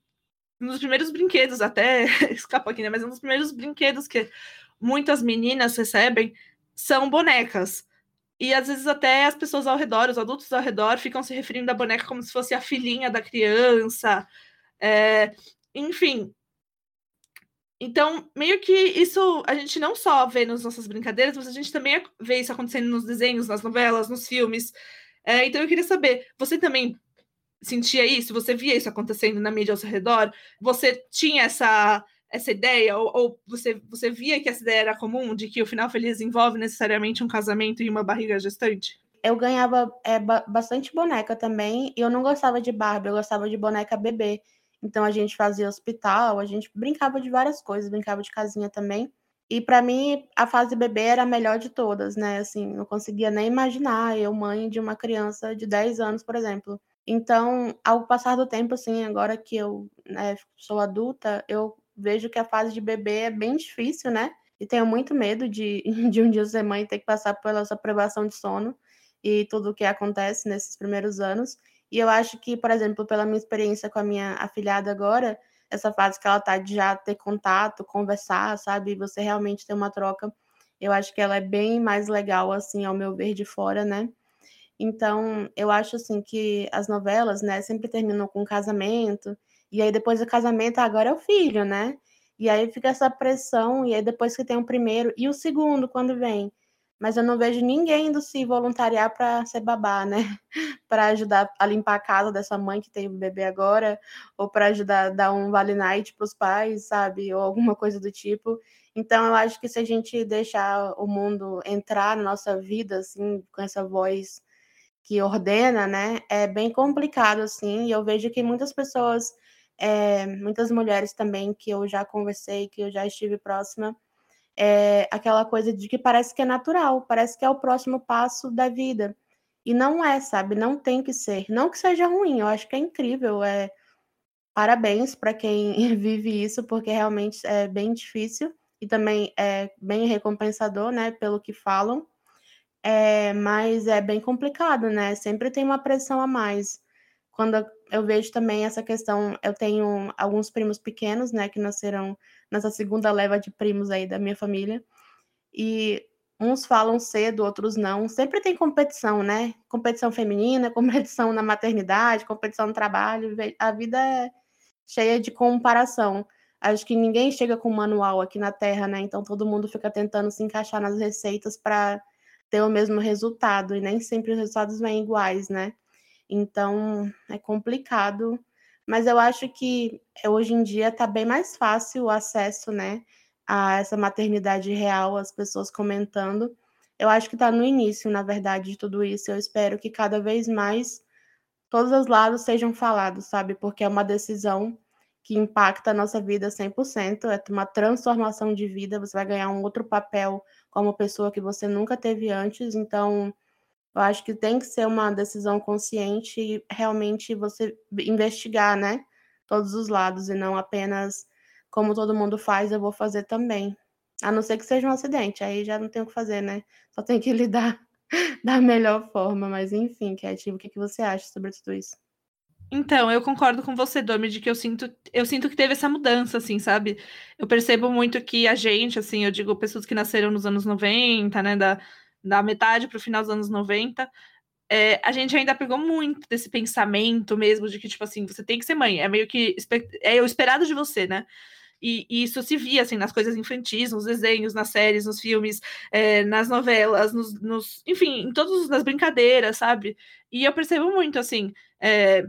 um dos primeiros brinquedos, até escapa aqui, né? Mas um dos primeiros brinquedos que muitas meninas recebem são bonecas. E às vezes até as pessoas ao redor, os adultos ao redor, ficam se referindo à boneca como se fosse a filhinha da criança. É... Enfim, então, meio que isso a gente não só vê nas nossas brincadeiras, mas a gente também vê isso acontecendo nos desenhos, nas novelas, nos filmes. É, então, eu queria saber, você também sentia isso? Você via isso acontecendo na mídia ao seu redor? Você tinha essa essa ideia? Ou, ou, você, você via que essa ideia era comum, de que o final feliz envolve necessariamente um casamento e uma barriga gestante? Eu ganhava é, bastante boneca também, e eu não gostava de Barbie, eu gostava de boneca bebê. Então a gente fazia hospital, a gente brincava de várias coisas, brincava de casinha também. E para mim, a fase bebê era a melhor de todas, né? Assim, não conseguia nem imaginar eu, mãe de uma criança de 10 anos, por exemplo. Então, ao passar do tempo, assim, agora que eu né, sou adulta, eu vejo que a fase de bebê é bem difícil, né? E tenho muito medo de, de um dia ser mãe ter que passar pela essa privação de sono e tudo o que acontece nesses primeiros anos. E eu acho que, por exemplo, pela minha experiência com a minha afilhada agora, essa fase que ela tá de já ter contato, conversar, sabe? Você realmente ter uma troca. Eu acho que ela é bem mais legal, assim, ao meu ver de fora, né? Então, eu acho, assim, que as novelas, né, sempre terminam com casamento, e aí depois do casamento, agora é o filho, né? E aí fica essa pressão, e aí depois que tem o primeiro, e o segundo, quando vem? Mas eu não vejo ninguém indo se voluntariar para ser babá, né? para ajudar a limpar a casa dessa mãe que tem o bebê agora, ou para ajudar a dar um vale night para os pais, sabe? Ou alguma coisa do tipo. Então eu acho que se a gente deixar o mundo entrar na nossa vida assim, com essa voz que ordena, né? É bem complicado assim, e eu vejo que muitas pessoas é, muitas mulheres também que eu já conversei, que eu já estive próxima, é aquela coisa de que parece que é natural, parece que é o próximo passo da vida. E não é, sabe? Não tem que ser. Não que seja ruim, eu acho que é incrível. É... Parabéns para quem vive isso, porque realmente é bem difícil e também é bem recompensador, né? Pelo que falam. É, mas é bem complicado, né? Sempre tem uma pressão a mais. Quando eu vejo também essa questão, eu tenho alguns primos pequenos, né, que nasceram nessa segunda leva de primos aí da minha família. E uns falam cedo, outros não. Sempre tem competição, né? Competição feminina, competição na maternidade, competição no trabalho. A vida é cheia de comparação. Acho que ninguém chega com manual aqui na Terra, né? Então todo mundo fica tentando se encaixar nas receitas para ter o mesmo resultado e nem sempre os resultados vêm iguais, né? Então é complicado mas eu acho que hoje em dia está bem mais fácil o acesso, né, a essa maternidade real, as pessoas comentando. Eu acho que está no início, na verdade, de tudo isso. Eu espero que cada vez mais todos os lados sejam falados, sabe? Porque é uma decisão que impacta a nossa vida 100%, é uma transformação de vida, você vai ganhar um outro papel como pessoa que você nunca teve antes, então eu acho que tem que ser uma decisão consciente e realmente você investigar, né? Todos os lados e não apenas como todo mundo faz, eu vou fazer também. A não ser que seja um acidente, aí já não tem o que fazer, né? Só tem que lidar da melhor forma. Mas enfim, Cat, o que, que você acha sobre tudo isso? Então, eu concordo com você, Domi, de que eu sinto, eu sinto que teve essa mudança, assim, sabe? Eu percebo muito que a gente, assim, eu digo pessoas que nasceram nos anos 90, né, da, da metade para o final dos anos 90, é, a gente ainda pegou muito desse pensamento mesmo de que, tipo assim, você tem que ser mãe. É meio que é o esperado de você, né? E, e isso se via, assim, nas coisas infantis, nos desenhos, nas séries, nos filmes, é, nas novelas, nos, nos, enfim, em todas as brincadeiras, sabe? E eu percebo muito, assim, é,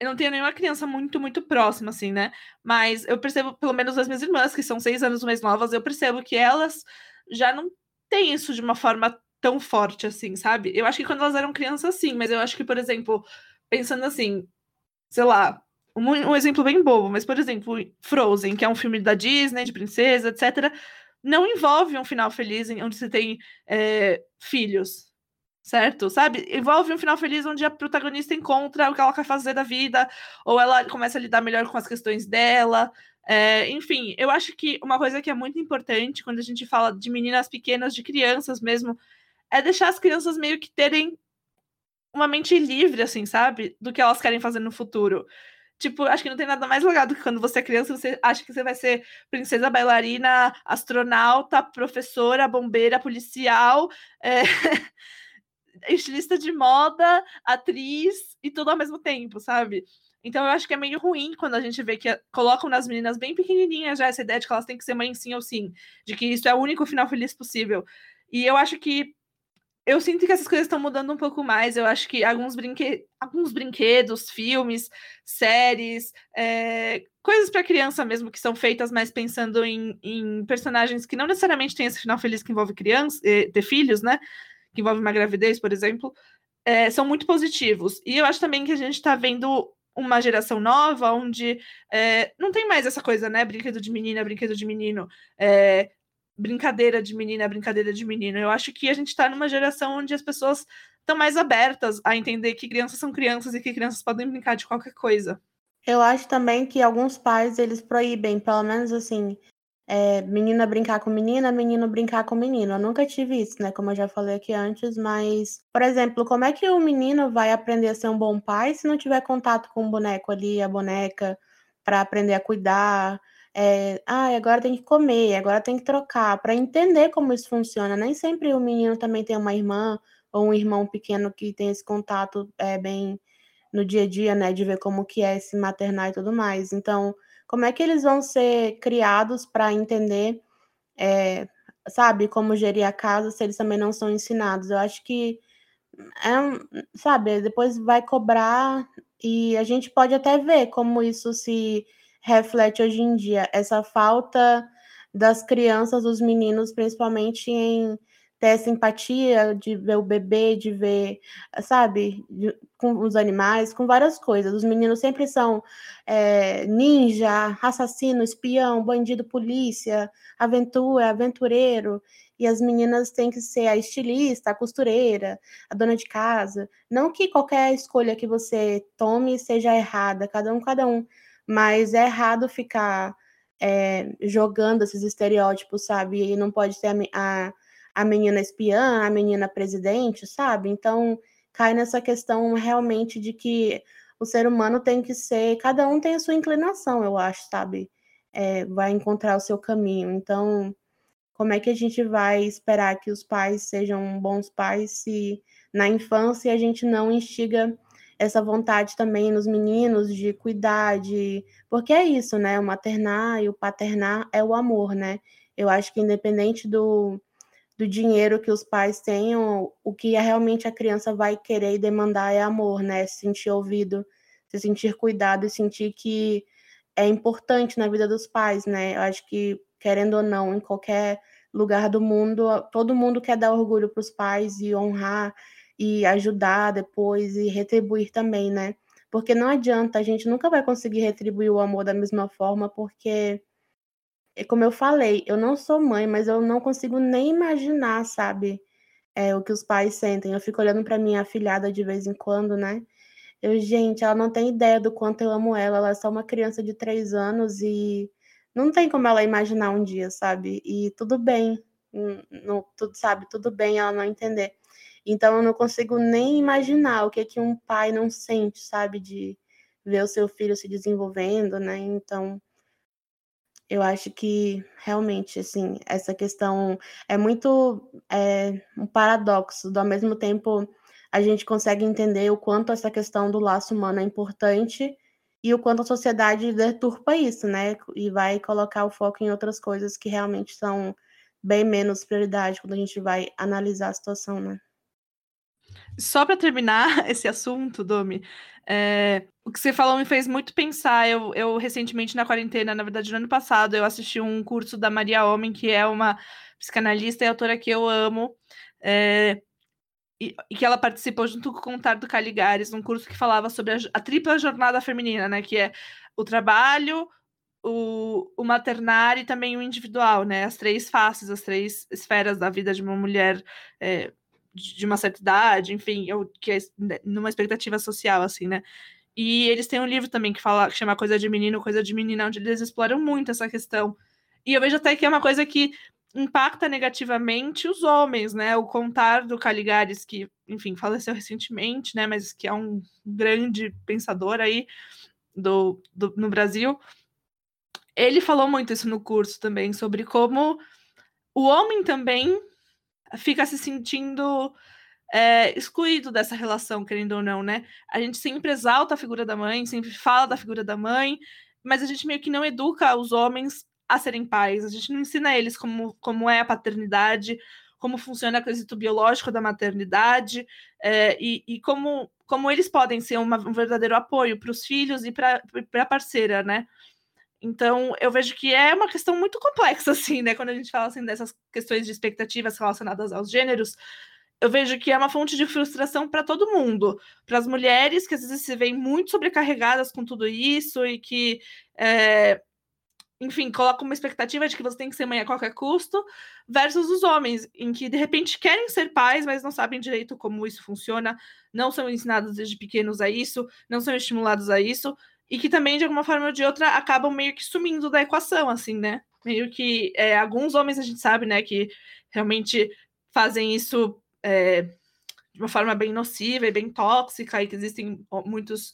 eu não tenho nenhuma criança muito, muito próxima, assim, né? Mas eu percebo, pelo menos as minhas irmãs, que são seis anos mais novas, eu percebo que elas já não tem isso de uma forma tão forte assim, sabe? Eu acho que quando elas eram crianças, sim, mas eu acho que, por exemplo, pensando assim, sei lá, um, um exemplo bem bobo, mas, por exemplo, Frozen, que é um filme da Disney, de princesa, etc., não envolve um final feliz onde você tem é, filhos, certo? Sabe? Envolve um final feliz onde a protagonista encontra o que ela quer fazer da vida, ou ela começa a lidar melhor com as questões dela, é, enfim, eu acho que uma coisa que é muito importante quando a gente fala de meninas pequenas, de crianças mesmo, é deixar as crianças meio que terem uma mente livre, assim, sabe? Do que elas querem fazer no futuro. Tipo, acho que não tem nada mais legal do que quando você é criança, você acha que você vai ser princesa bailarina, astronauta, professora, bombeira, policial, é... estilista de moda, atriz e tudo ao mesmo tempo, sabe? Então eu acho que é meio ruim quando a gente vê que colocam nas meninas bem pequenininhas já essa ideia de que elas têm que ser mãe sim ou sim, de que isso é o único final feliz possível. E eu acho que eu sinto que essas coisas estão mudando um pouco mais. Eu acho que alguns, brinque... alguns brinquedos, filmes, séries, é... coisas para criança mesmo que são feitas mais pensando em, em, personagens que não necessariamente têm esse final feliz que envolve criança, eh, ter filhos, né? Que envolve uma gravidez, por exemplo, é... são muito positivos. E eu acho também que a gente está vendo uma geração nova onde é, não tem mais essa coisa, né? Brinquedo de menina, brinquedo de menino. É, brincadeira de menina, brincadeira de menino. Eu acho que a gente está numa geração onde as pessoas estão mais abertas a entender que crianças são crianças e que crianças podem brincar de qualquer coisa. Eu acho também que alguns pais eles proíbem, pelo menos assim, é, menina brincar com menina, menino brincar com menino. Eu nunca tive isso, né? Como eu já falei aqui antes, mas, por exemplo, como é que o menino vai aprender a ser um bom pai se não tiver contato com o boneco ali, a boneca, para aprender a cuidar? É, ah, agora tem que comer, agora tem que trocar, para entender como isso funciona. Nem sempre o menino também tem uma irmã ou um irmão pequeno que tem esse contato é, bem no dia a dia, né, de ver como que é se maternar e tudo mais. Então, como é que eles vão ser criados para entender, é, sabe, como gerir a casa se eles também não são ensinados? Eu acho que é, sabe, depois vai cobrar e a gente pode até ver como isso se reflete hoje em dia essa falta das crianças, dos meninos, principalmente em ter essa empatia de ver o bebê, de ver, sabe, de, com os animais, com várias coisas. Os meninos sempre são é, ninja, assassino, espião, bandido, polícia, aventura, aventureiro. E as meninas têm que ser a estilista, a costureira, a dona de casa. Não que qualquer escolha que você tome seja errada, cada um, cada um mas é errado ficar é, jogando esses estereótipos, sabe? E não pode ser a, a, a menina espiã, a menina presidente, sabe? Então cai nessa questão realmente de que o ser humano tem que ser, cada um tem a sua inclinação, eu acho, sabe? É, vai encontrar o seu caminho. Então, como é que a gente vai esperar que os pais sejam bons pais se na infância a gente não instiga essa vontade também nos meninos de cuidar, de... porque é isso, né? O maternar e o paternar é o amor, né? Eu acho que independente do, do dinheiro que os pais tenham, o que é realmente a criança vai querer e demandar é amor, né? Se sentir ouvido, se sentir cuidado e sentir que é importante na vida dos pais, né? Eu acho que, querendo ou não, em qualquer lugar do mundo, todo mundo quer dar orgulho para os pais e honrar e ajudar depois e retribuir também, né? Porque não adianta, a gente nunca vai conseguir retribuir o amor da mesma forma, porque, como eu falei, eu não sou mãe, mas eu não consigo nem imaginar, sabe? É, o que os pais sentem. Eu fico olhando para minha afilhada de vez em quando, né? Eu, gente, ela não tem ideia do quanto eu amo ela. Ela é só uma criança de três anos e não tem como ela imaginar um dia, sabe? E tudo bem, não, tudo sabe, tudo bem ela não entender. Então eu não consigo nem imaginar o que que um pai não sente, sabe, de ver o seu filho se desenvolvendo, né? Então eu acho que realmente assim essa questão é muito é, um paradoxo. Do ao mesmo tempo a gente consegue entender o quanto essa questão do laço humano é importante e o quanto a sociedade deturpa isso, né? E vai colocar o foco em outras coisas que realmente são bem menos prioridade quando a gente vai analisar a situação, né? Só para terminar esse assunto, Domi, é, o que você falou me fez muito pensar. Eu, eu, recentemente, na quarentena, na verdade, no ano passado, eu assisti um curso da Maria Homem, que é uma psicanalista e autora que eu amo, é, e, e, que ela participou junto com o Contardo Caligares, num curso que falava sobre a, a, tripla jornada feminina, né? Que é o trabalho, o, o maternar e também o individual, né? As três faces, as três esferas da vida de uma mulher. É, de uma certa idade, enfim, ou que é né, numa expectativa social, assim, né? E eles têm um livro também que fala, que chama Coisa de Menino, Coisa de Menina, onde eles exploram muito essa questão. E eu vejo até que é uma coisa que impacta negativamente os homens, né? O contar do Caligares, que, enfim, faleceu recentemente, né? Mas que é um grande pensador aí do, do, no Brasil. Ele falou muito isso no curso também, sobre como o homem também fica se sentindo é, excluído dessa relação, querendo ou não, né? A gente sempre exalta a figura da mãe, sempre fala da figura da mãe, mas a gente meio que não educa os homens a serem pais, a gente não ensina eles como, como é a paternidade, como funciona o quesito biológico da maternidade é, e, e, como, como eles podem ser uma, um verdadeiro apoio para os filhos e para a parceira, né? Então, eu vejo que é uma questão muito complexa, assim, né? Quando a gente fala assim, dessas questões de expectativas relacionadas aos gêneros, eu vejo que é uma fonte de frustração para todo mundo. Para as mulheres que às vezes se veem muito sobrecarregadas com tudo isso e que, é, enfim, colocam uma expectativa de que você tem que ser mãe a qualquer custo, versus os homens, em que de repente querem ser pais, mas não sabem direito como isso funciona, não são ensinados desde pequenos a isso, não são estimulados a isso, e que também, de alguma forma ou de outra, acabam meio que sumindo da equação, assim, né? Meio que é, alguns homens a gente sabe, né, que realmente fazem isso é, de uma forma bem nociva e bem tóxica, e que existem muitos,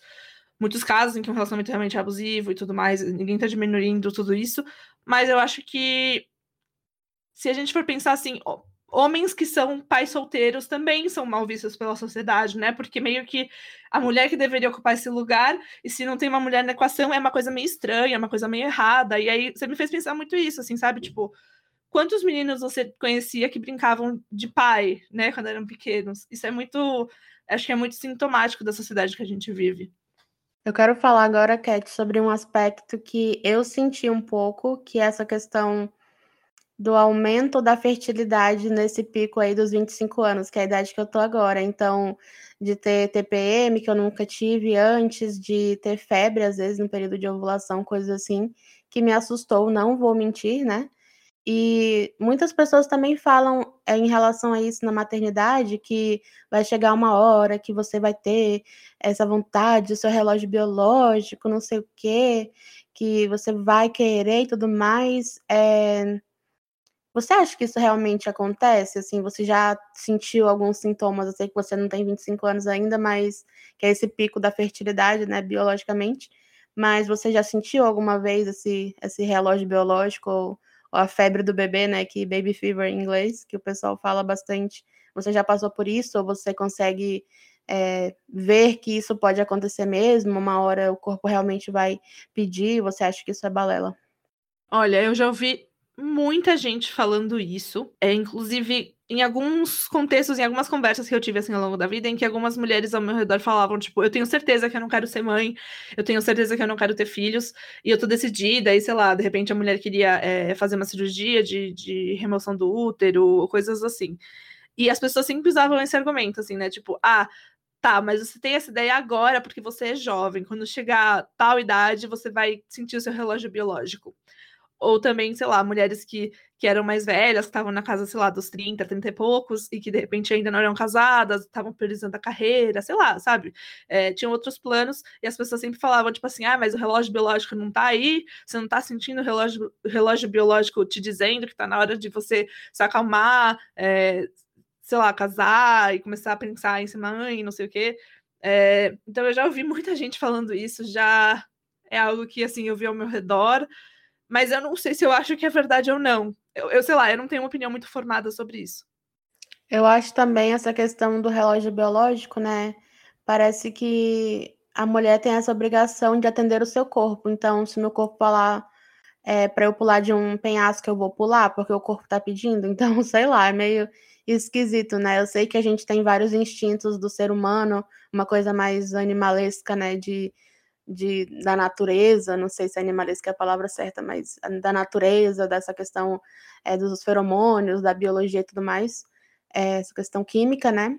muitos casos em que um relacionamento é realmente abusivo e tudo mais, ninguém tá diminuindo tudo isso, mas eu acho que se a gente for pensar assim, homens que são pais solteiros também são mal vistos pela sociedade, né? Porque meio que a mulher que deveria ocupar esse lugar, e se não tem uma mulher na equação, é uma coisa meio estranha, é uma coisa meio errada. E aí você me fez pensar muito isso, assim, sabe? Tipo, quantos meninos você conhecia que brincavam de pai, né, quando eram pequenos? Isso é muito, acho que é muito sintomático da sociedade que a gente vive. Eu quero falar agora, Cat, sobre um aspecto que eu senti um pouco, que é essa questão do aumento da fertilidade nesse pico aí dos 25 anos, que é a idade que eu tô agora. Então, de ter TPM, que eu nunca tive antes, de ter febre, às vezes, no período de ovulação, coisas assim, que me assustou, não vou mentir, né? E muitas pessoas também falam é, em relação a isso na maternidade, que vai chegar uma hora que você vai ter essa vontade, o seu relógio biológico, não sei o quê, que você vai querer e tudo mais. É você acha que isso realmente acontece? Assim, você já sentiu alguns sintomas? Eu sei que você não tem 25 anos ainda, mas que é esse pico da fertilidade, né, biologicamente. Mas você já sentiu alguma vez esse, esse relógio biológico ou, ou a febre do bebê, né, que baby fever em inglês, que o pessoal fala bastante? Você já passou por isso ou você consegue é, ver que isso pode acontecer mesmo? Uma hora o corpo realmente vai pedir? Você acha que isso é balela? Olha, eu já ouvi muita gente falando isso. É, inclusive, em alguns contextos, em algumas conversas que eu tive assim ao longo da vida, em que algumas mulheres ao meu redor falavam, tipo, eu tenho certeza que eu não quero ser mãe, eu tenho certeza que eu não quero ter filhos, e eu tô decidida, e sei lá, de repente a mulher queria é, fazer uma cirurgia de, de remoção do útero, coisas assim. E as pessoas sempre usavam esse argumento, assim, né? Tipo, ah, tá, mas você tem essa ideia agora porque você é jovem. Quando chegar tal idade, você vai sentir o seu relógio biológico ou também, sei lá, mulheres que, que eram mais velhas, que estavam na casa, sei lá, dos 30, 30 e poucos, e que de repente ainda não eram casadas, estavam priorizando a carreira, sei lá, sabe? É, tinham outros planos, e as pessoas sempre falavam, tipo assim, ah, mas o relógio biológico não tá aí, você não tá sentindo o relógio, relógio biológico te dizendo que tá na hora de você se acalmar, é, sei lá, casar e começar a pensar em ser mãe, não sei o quê. É, então eu já ouvi muita gente falando isso, já é algo que assim eu vi ao meu redor mas eu não sei se eu acho que é verdade ou não. Eu, eu sei lá, eu não tenho uma opinião muito formada sobre isso. Eu acho também essa questão do relógio biológico, né? Parece que a mulher tem essa obrigação de atender o seu corpo. Então, se meu corpo falar é, para eu pular de um penhasco, eu vou pular, porque o corpo tá pedindo. Então, sei lá, é meio esquisito, né? Eu sei que a gente tem vários instintos do ser humano, uma coisa mais animalesca, né? De de, da natureza, não sei se animalesca é a palavra certa, mas da natureza, dessa questão é, dos feromônios, da biologia e tudo mais, é, essa questão química, né?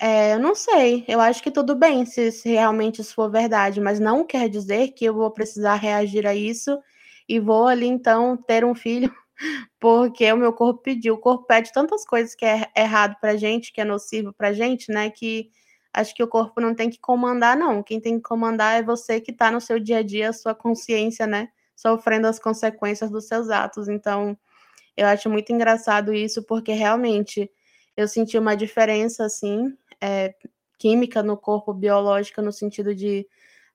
É, eu não sei, eu acho que tudo bem se, se realmente isso for verdade, mas não quer dizer que eu vou precisar reagir a isso e vou ali então ter um filho porque o meu corpo pediu. O corpo pede tantas coisas que é errado pra gente, que é nocivo pra gente, né? Que acho que o corpo não tem que comandar, não. Quem tem que comandar é você que está no seu dia a dia, a sua consciência, né? Sofrendo as consequências dos seus atos. Então, eu acho muito engraçado isso, porque realmente eu senti uma diferença, assim, é, química no corpo, biológica, no sentido de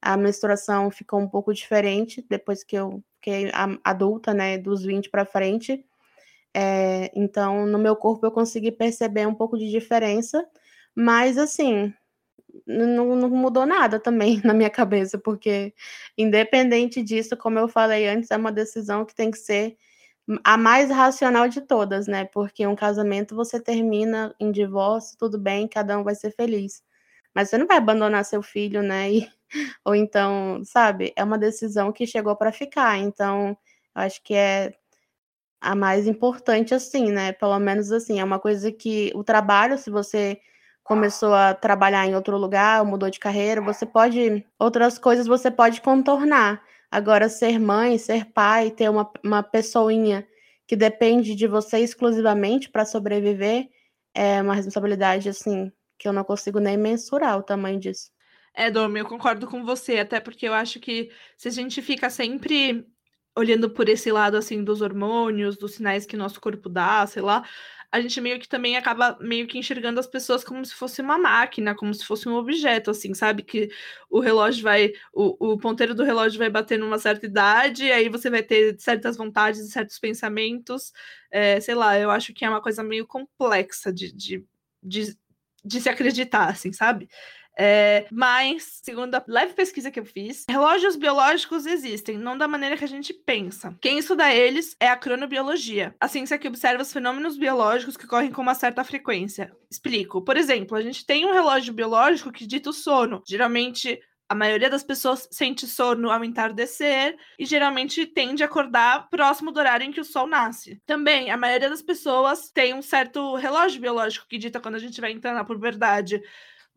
a menstruação ficou um pouco diferente depois que eu fiquei adulta, né, dos 20 para frente. É, então, no meu corpo eu consegui perceber um pouco de diferença, mas assim, não, não mudou nada também na minha cabeça, porque independente disso, como eu falei antes, é uma decisão que tem que ser a mais racional de todas, né? Porque um casamento você termina em divórcio, tudo bem, cada um vai ser feliz. Mas você não vai abandonar seu filho, né? E, ou então, sabe? É uma decisão que chegou para ficar. Então, eu acho que é a mais importante, assim, né? Pelo menos assim, é uma coisa que o trabalho, se você começou a trabalhar em outro lugar, ou mudou de carreira, você pode. Outras coisas você pode contornar. Agora, ser mãe, ser pai, ter uma, uma pessoinha que depende de você exclusivamente para sobreviver, é uma responsabilidade, assim, que eu não consigo nem mensurar o tamanho disso. É, Domi, eu concordo com você, até porque eu acho que se a gente fica sempre olhando por esse lado, assim, dos hormônios, dos sinais que nosso corpo dá, sei lá, a gente meio que também acaba meio que enxergando as pessoas como se fosse uma máquina, como se fosse um objeto, assim, sabe? Que o relógio vai, o, o ponteiro do relógio vai bater numa certa idade, e aí você vai ter certas vontades e certos pensamentos. É, sei lá, eu acho que é uma coisa meio complexa de, de, de, de se acreditar, assim, sabe? É, mas, segundo a leve pesquisa que eu fiz, relógios biológicos existem, não da maneira que a gente pensa. Quem estuda eles é a cronobiologia, a ciência que observa os fenômenos biológicos que ocorrem com uma certa frequência. Explico. Por exemplo, a gente tem um relógio biológico que dita o sono. Geralmente, a maioria das pessoas sente sono ao entardecer e geralmente tende a acordar próximo do horário em que o sol nasce. Também, a maioria das pessoas tem um certo relógio biológico que dita quando a gente vai entrar na puberdade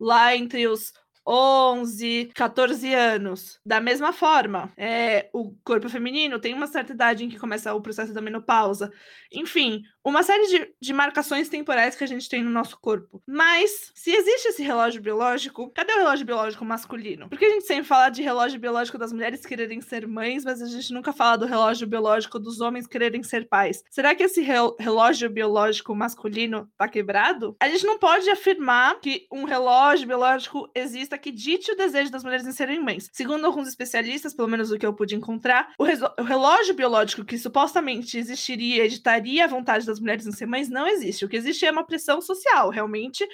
lá entre os 11, 14 anos. Da mesma forma, é, o corpo feminino tem uma certa idade em que começa o processo da menopausa. Enfim, uma série de, de marcações temporais que a gente tem no nosso corpo. Mas, se existe esse relógio biológico, cadê o relógio biológico masculino? Porque a gente sempre fala de relógio biológico das mulheres quererem ser mães, mas a gente nunca fala do relógio biológico dos homens quererem ser pais. Será que esse re relógio biológico masculino tá quebrado? A gente não pode afirmar que um relógio biológico exista que dite o desejo das mulheres em serem mães. Segundo alguns especialistas, pelo menos o que eu pude encontrar, o, o relógio biológico que supostamente existiria, editaria a vontade das mulheres em ser mães, não existe. O que existe é uma pressão social, realmente,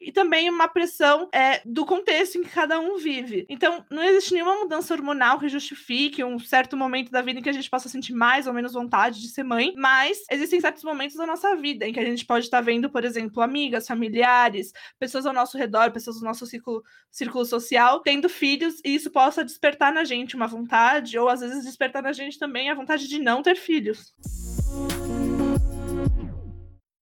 e também uma pressão é, do contexto em que cada um vive. Então, não existe nenhuma mudança hormonal que justifique um certo momento da vida em que a gente possa sentir mais ou menos vontade de ser mãe, mas existem certos momentos da nossa vida em que a gente pode estar vendo, por exemplo, amigas, familiares, pessoas ao nosso redor, pessoas do nosso círculo, círculo social, tendo filhos, e isso possa despertar na gente uma vontade, ou às vezes despertar na gente também a vontade de não ter filhos.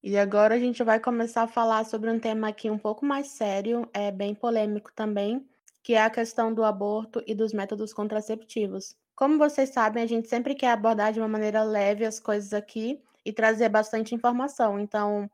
E agora a gente vai começar a falar sobre um tema aqui um pouco mais sério, é bem polêmico também, que é a questão do aborto e dos métodos contraceptivos. Como vocês sabem, a gente sempre quer abordar de uma maneira leve as coisas aqui e trazer bastante informação. Então,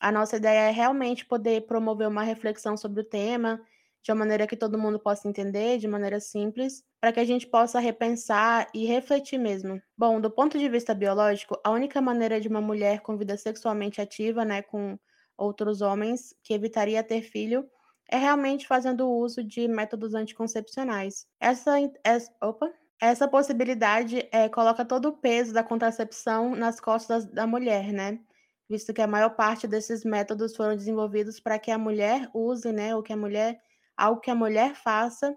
a nossa ideia é realmente poder promover uma reflexão sobre o tema de uma maneira que todo mundo possa entender, de maneira simples, para que a gente possa repensar e refletir mesmo. Bom, do ponto de vista biológico, a única maneira de uma mulher com vida sexualmente ativa, né, com outros homens, que evitaria ter filho, é realmente fazendo uso de métodos anticoncepcionais. Essa, essa, opa, essa possibilidade é, coloca todo o peso da contracepção nas costas da mulher, né? Visto que a maior parte desses métodos foram desenvolvidos para que a mulher use, né, ou que a mulher algo que a mulher faça,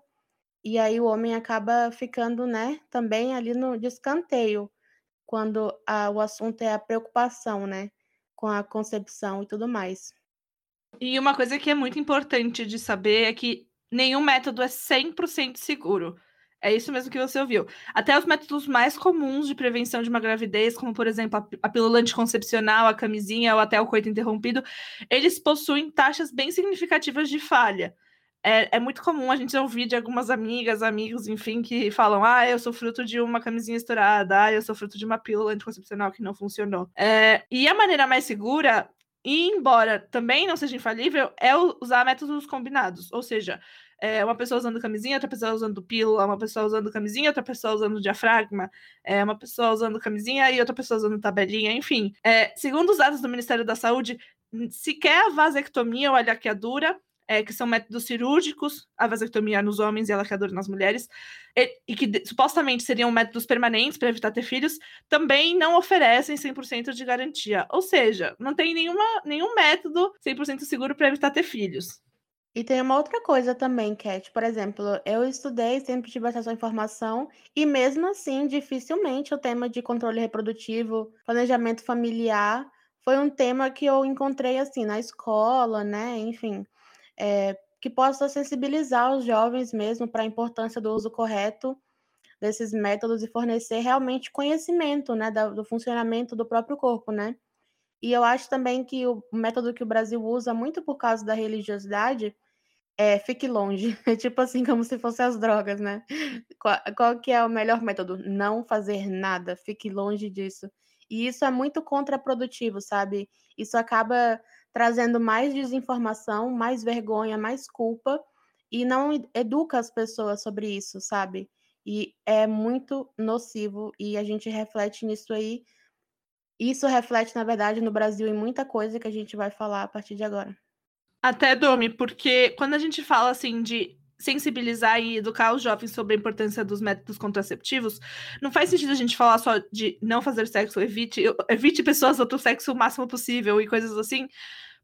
e aí o homem acaba ficando, né, também ali no descanteio, quando a, o assunto é a preocupação, né, com a concepção e tudo mais. E uma coisa que é muito importante de saber é que nenhum método é 100% seguro. É isso mesmo que você ouviu. Até os métodos mais comuns de prevenção de uma gravidez, como por exemplo a, a pílula anticoncepcional, a camisinha ou até o coito interrompido, eles possuem taxas bem significativas de falha é, é, muito comum a gente ouvir de algumas amigas, amigos, enfim, que falam: ah, eu sou fruto de uma camisinha estourada, ah, eu sou fruto de uma pílula anticoncepcional que não funcionou. É, e a maneira mais segura, e embora também não seja infalível, é usar métodos combinados, ou seja, é uma pessoa usando camisinha, outra pessoa usando pílula, uma pessoa usando camisinha, outra pessoa usando diafragma, é uma pessoa usando camisinha e outra pessoa usando tabelinha, enfim. É, segundo os dados do Ministério da Saúde, sequer a vasectomia ou a laqueadura é, que são métodos cirúrgicos, a vasectomia nos homens e a laqueadura nas mulheres, e, e que de, supostamente seriam métodos permanentes para evitar ter filhos, também não oferecem 100% de garantia. Ou seja, não tem nenhuma, nenhum método 100% seguro para evitar ter filhos. E tem uma outra coisa também, Cat. Por exemplo, eu estudei, sempre tive acesso à informação, e mesmo assim, dificilmente o tema de controle reprodutivo, planejamento familiar, foi um tema que eu encontrei assim na escola, né? Enfim, é, que possa sensibilizar os jovens mesmo para a importância do uso correto desses métodos e fornecer realmente conhecimento, né, do funcionamento do próprio corpo, né? E eu acho também que o método que o Brasil usa muito por causa da religiosidade é, fique longe. É tipo assim, como se fossem as drogas, né? Qual, qual que é o melhor método? Não fazer nada, fique longe disso. E isso é muito contraprodutivo, sabe? Isso acaba trazendo mais desinformação, mais vergonha, mais culpa e não educa as pessoas sobre isso, sabe? E é muito nocivo e a gente reflete nisso aí. Isso reflete, na verdade, no Brasil em muita coisa que a gente vai falar a partir de agora. Até, Domi, porque quando a gente fala assim de sensibilizar e educar os jovens sobre a importância dos métodos contraceptivos, não faz sentido a gente falar só de não fazer sexo, evite, evite pessoas do outro sexo o máximo possível e coisas assim,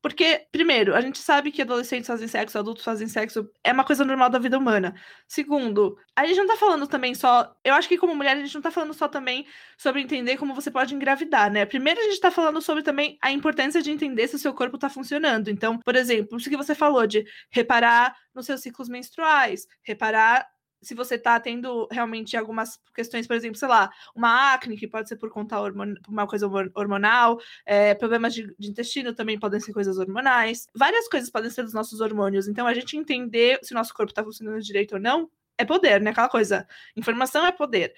porque, primeiro, a gente sabe que adolescentes fazem sexo, adultos fazem sexo, é uma coisa normal da vida humana. Segundo, a gente não tá falando também só. Eu acho que, como mulher, a gente não tá falando só também sobre entender como você pode engravidar, né? Primeiro, a gente tá falando sobre também a importância de entender se o seu corpo tá funcionando. Então, por exemplo, isso que você falou de reparar nos seus ciclos menstruais, reparar se você está tendo realmente algumas questões, por exemplo, sei lá, uma acne, que pode ser por conta hormon... uma coisa hormonal, é, problemas de, de, intestino também podem ser coisas hormonais. Várias coisas podem ser dos nossos hormônios. Então, a gente entender se o nosso corpo está funcionando direito ou não é poder, né? Aquela coisa. Informação é poder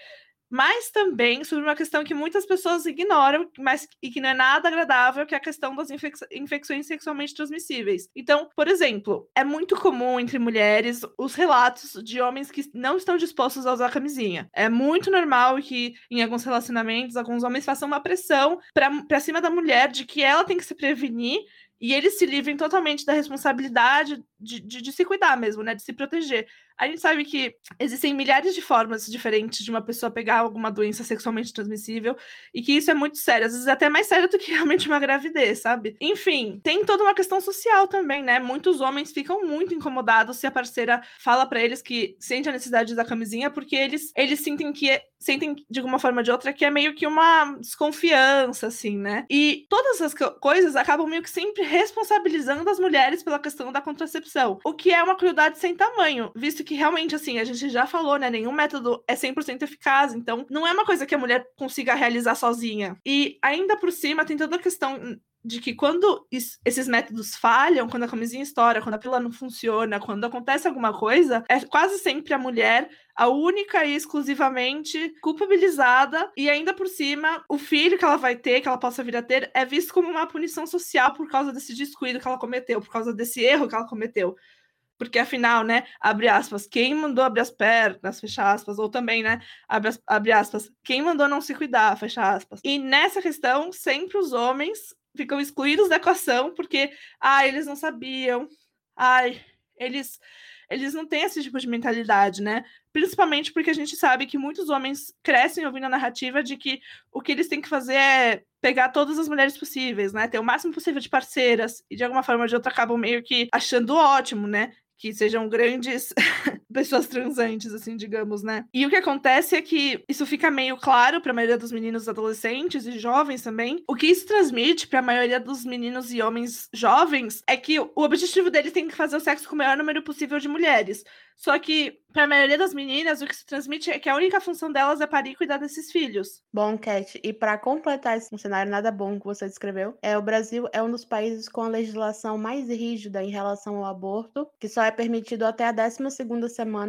mas também sobre uma questão que muitas pessoas ignoram, mas e que não é nada agradável, que é a questão das infec infecções sexualmente transmissíveis. Então, por exemplo, é muito comum entre mulheres os relatos de homens que não estão dispostos a usar camisinha. É muito normal que em alguns relacionamentos alguns homens façam uma pressão para cima da mulher de que ela tem que se prevenir e eles se livrem totalmente da responsabilidade de, de, de, se cuidar mesmo, né? De se proteger. A gente sabe que existem milhares de formas diferentes de uma pessoa pegar alguma doença sexualmente transmissível e que isso é muito sério, às vezes até mais sério do que realmente uma gravidez, sabe? Enfim, tem toda uma questão social também, né? Muitos homens ficam muito incomodados se a parceira fala para eles que sente a necessidade da camisinha porque eles eles sentem que sentem de alguma forma ou de outra que é meio que uma desconfiança assim, né? E todas essas coisas acabam meio que sempre responsabilizando as mulheres pela questão da contracepção, o que é uma crueldade sem tamanho, visto que realmente, assim, a gente já falou, né? Nenhum método é 100% eficaz, então não é uma coisa que a mulher consiga realizar sozinha. E ainda por cima tem toda a questão de que quando esses métodos falham, quando a camisinha estoura, quando a pílula não funciona, quando acontece alguma coisa, é quase sempre a mulher a única e exclusivamente culpabilizada e ainda por cima o filho que ela vai ter, que ela possa vir a ter, é visto como uma punição social por causa desse descuido que ela cometeu, por causa desse erro que ela cometeu. Porque afinal, né, abre aspas, quem mandou abrir as pernas, fecha aspas, ou também, né, abre, abre aspas, quem mandou não se cuidar, fecha aspas. E nessa questão, sempre os homens ficam excluídos da equação porque, ah, eles não sabiam, ai, eles eles não têm esse tipo de mentalidade, né? Principalmente porque a gente sabe que muitos homens crescem ouvindo a narrativa de que o que eles têm que fazer é pegar todas as mulheres possíveis, né? Ter o máximo possível de parceiras e de alguma forma ou de outra acabam meio que achando ótimo, né? que sejam grandes pessoas transantes, assim, digamos, né? E o que acontece é que isso fica meio claro para a maioria dos meninos adolescentes e jovens também. O que isso transmite para a maioria dos meninos e homens jovens é que o objetivo deles tem que fazer o sexo com o maior número possível de mulheres. Só que, para a maioria das meninas, o que se transmite é que a única função delas é parir e cuidar desses filhos. Bom, Cat, e para completar esse cenário nada bom que você descreveu, é o Brasil é um dos países com a legislação mais rígida em relação ao aborto, que só é permitido até a 12 semana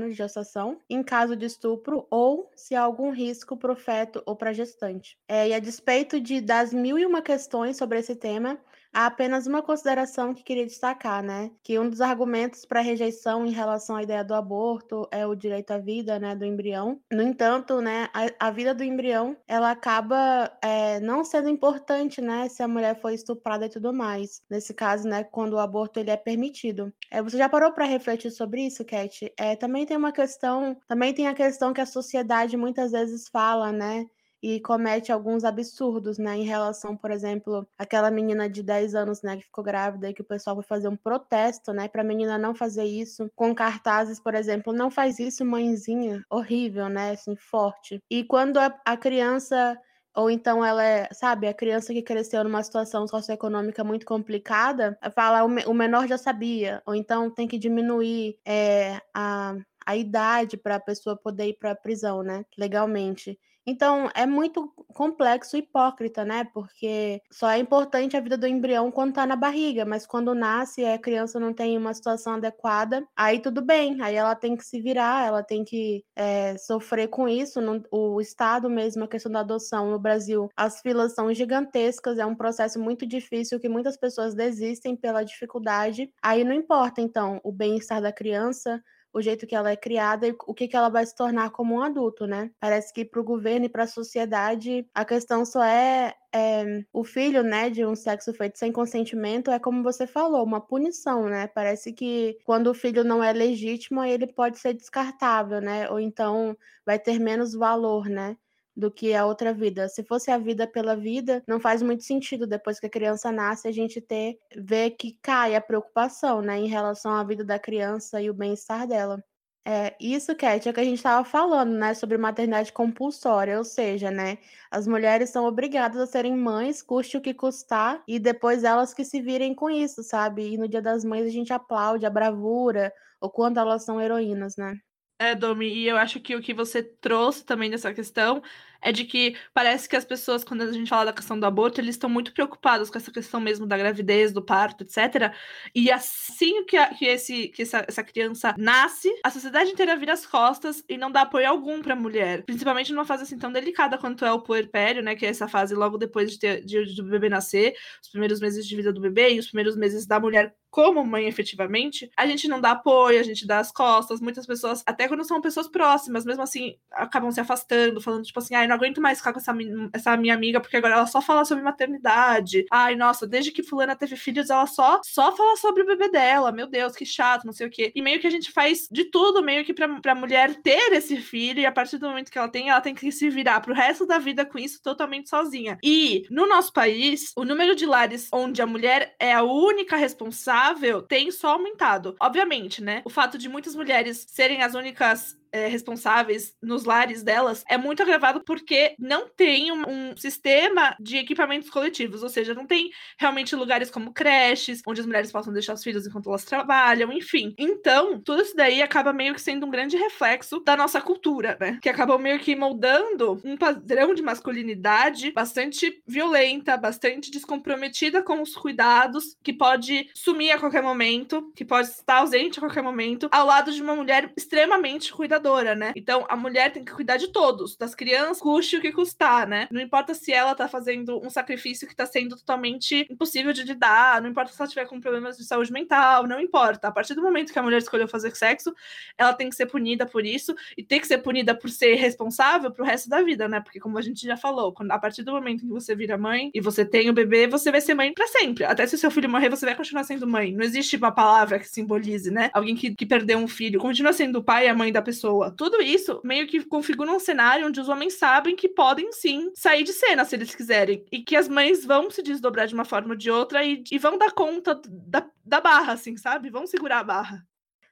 de gestação, em caso de estupro ou se há algum risco para o feto ou para a gestante. É, e a despeito de das mil e uma questões sobre esse tema, Há apenas uma consideração que queria destacar, né? Que um dos argumentos para rejeição em relação à ideia do aborto é o direito à vida, né, do embrião. No entanto, né, a, a vida do embrião, ela acaba é, não sendo importante, né, se a mulher foi estuprada e tudo mais. Nesse caso, né, quando o aborto ele é permitido. É, você já parou para refletir sobre isso, Cat? É, também tem uma questão, também tem a questão que a sociedade muitas vezes fala, né? E comete alguns absurdos, né, em relação, por exemplo, aquela menina de 10 anos, né, que ficou grávida e que o pessoal foi fazer um protesto, né, para a menina não fazer isso, com cartazes, por exemplo, não faz isso, mãezinha, horrível, né, assim, forte. E quando a, a criança ou então ela é, sabe, a criança que cresceu numa situação socioeconômica muito complicada, fala o menor já sabia, ou então tem que diminuir é, a, a idade para a pessoa poder ir para a prisão, né, legalmente. Então, é muito complexo e hipócrita, né? Porque só é importante a vida do embrião quando está na barriga, mas quando nasce e a criança não tem uma situação adequada, aí tudo bem, aí ela tem que se virar, ela tem que é, sofrer com isso. o Estado mesmo, a questão da adoção no Brasil, as filas são gigantescas, é um processo muito difícil que muitas pessoas desistem pela dificuldade. Aí não importa, então, o bem-estar da criança, o jeito que ela é criada e o que, que ela vai se tornar como um adulto, né? Parece que para o governo e para a sociedade a questão só é, é, o filho, né, de um sexo feito sem consentimento é como você falou, uma punição, né? Parece que quando o filho não é legítimo, ele pode ser descartável, né? Ou então vai ter menos valor, né? Do que a outra vida. Se fosse a vida pela vida, não faz muito sentido depois que a criança nasce a gente ter ver que cai a preocupação, né, em relação à vida da criança e o bem-estar dela. É, isso, Cat, é o que a gente estava falando, né, sobre maternidade compulsória, ou seja, né, as mulheres são obrigadas a serem mães, custe o que custar, e depois elas que se virem com isso, sabe? E no Dia das Mães a gente aplaude a bravura, o quanto elas são heroínas, né? É, Domi, e eu acho que o que você trouxe também nessa questão é de que parece que as pessoas, quando a gente fala da questão do aborto, eles estão muito preocupados com essa questão mesmo da gravidez, do parto, etc. E assim que, a, que, esse, que essa, essa criança nasce, a sociedade inteira vira as costas e não dá apoio algum para a mulher. Principalmente numa fase assim tão delicada quanto é o puerpério, né? Que é essa fase logo depois de, ter, de, do bebê nascer, os primeiros meses de vida do bebê e os primeiros meses da mulher como mãe efetivamente, a gente não dá apoio, a gente dá as costas. Muitas pessoas, até quando são pessoas próximas, mesmo assim, acabam se afastando, falando tipo assim, ai, não aguento mais ficar com essa, essa minha amiga, porque agora ela só fala sobre maternidade. Ai, nossa, desde que fulana teve filhos, ela só, só fala sobre o bebê dela. Meu Deus, que chato, não sei o quê. E meio que a gente faz de tudo, meio que pra, pra mulher ter esse filho, e a partir do momento que ela tem, ela tem que se virar pro resto da vida com isso totalmente sozinha. E no nosso país, o número de lares onde a mulher é a única responsável tem só aumentado. Obviamente, né? O fato de muitas mulheres serem as únicas é, responsáveis nos lares delas é muito agravado porque não tem um, um, sistema de equipamentos coletivos, ou seja, não tem realmente lugares como creches, onde as mulheres possam deixar os filhos enquanto elas trabalham, enfim. Então, tudo isso daí acaba meio que sendo um grande reflexo da nossa cultura, né? Que acabou meio que moldando um padrão de masculinidade bastante violenta, bastante descomprometida com os cuidados, que pode sumir a qualquer momento, que pode estar ausente a qualquer momento, ao lado de uma mulher extremamente cuidadosa cuidadora, né? Então a mulher tem que cuidar de todos, das crianças, custe o que custar, né? Não importa se ela tá fazendo um sacrifício que tá sendo totalmente impossível de lidar, não importa se ela tiver com problemas de saúde mental, não importa. A partir do momento que a mulher escolheu fazer sexo, ela tem que ser punida por isso e tem que ser punida por ser responsável pro resto da vida, né? Porque como a gente já falou, quando, a partir do momento que você vira mãe e você tem o bebê, você vai ser mãe para sempre. Até se seu filho morrer, você vai continuar sendo mãe. Não existe uma palavra que simbolize, né? Alguém que, que perdeu um filho continua sendo o pai e a mãe da pessoa pessoa. Tudo isso meio que configura um cenário onde os homens sabem que podem sim sair de cena se eles quiserem. E que as mães vão se desdobrar de uma forma ou de outra e, e vão dar conta da, da barra, assim, sabe? Vão segurar a barra.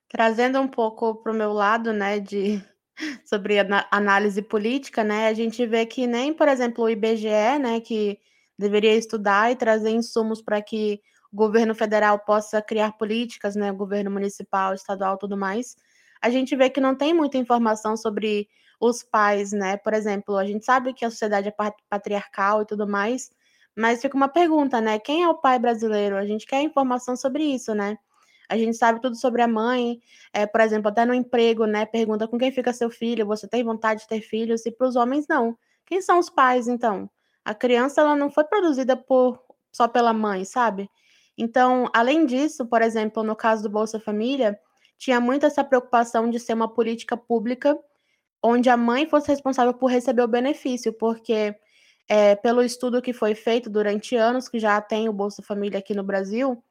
Trazendo um pouco pro meu lado, né, de sobre análise política, né, a gente vê que nem, por exemplo, o IBGE, né, que deveria estudar e trazer insumos para que o governo federal possa criar políticas, né, o governo municipal, estadual, tudo mais, a gente vê que não tem muita informação sobre os pais, né? Por exemplo, a gente sabe que a sociedade é patriarcal e tudo mais, mas fica uma pergunta, né? Quem é o pai brasileiro? A gente quer informação sobre isso, né? A gente sabe tudo sobre a mãe, é, por exemplo, até no emprego, né? Pergunta com quem fica seu filho, você tem vontade de ter filhos? E para os homens, não. Quem são os pais, então? A criança, ela não foi produzida por só pela mãe, sabe? Então, além disso, por exemplo, no caso do Bolsa Família, tinha muito essa preocupação de ser uma política pública onde a mãe fosse responsável por receber o benefício, porque é, pelo estudo que foi feito durante anos, que já tem o Bolsa Família aqui no Brasil,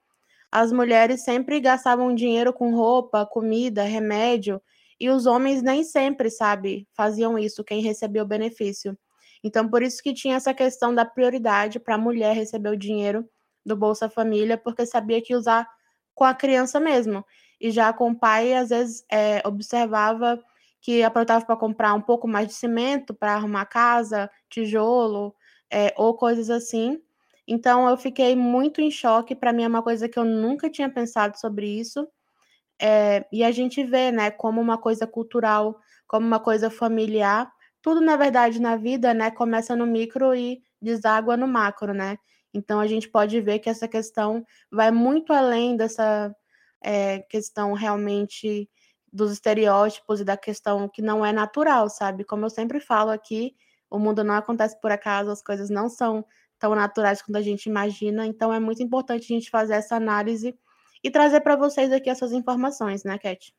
as mulheres sempre gastavam dinheiro com roupa, comida, remédio, e os homens nem sempre, sabe, faziam isso, quem recebeu o benefício. Então, por isso que tinha essa questão da prioridade para a mulher receber o dinheiro do Bolsa Família, porque sabia que usar com a criança mesmo. E já com o pai, às vezes, é, observava que aproveitava para comprar um pouco mais de cimento para arrumar casa, tijolo, é, ou coisas assim. Então, eu fiquei muito em choque. Para mim, é uma coisa que eu nunca tinha pensado sobre isso. É, e a gente vê, né, como uma coisa cultural, como uma coisa familiar. Tudo, na verdade, na vida, né, começa no micro e deságua no macro, né? Então, a gente pode ver que essa questão vai muito além dessa é, questão realmente dos estereótipos e da questão que não é natural, sabe? Como eu sempre falo aqui, o mundo não acontece por acaso, as coisas não são tão naturais quanto a gente imagina, então é muito importante a gente fazer essa análise e trazer para vocês aqui essas informações, né, Cat?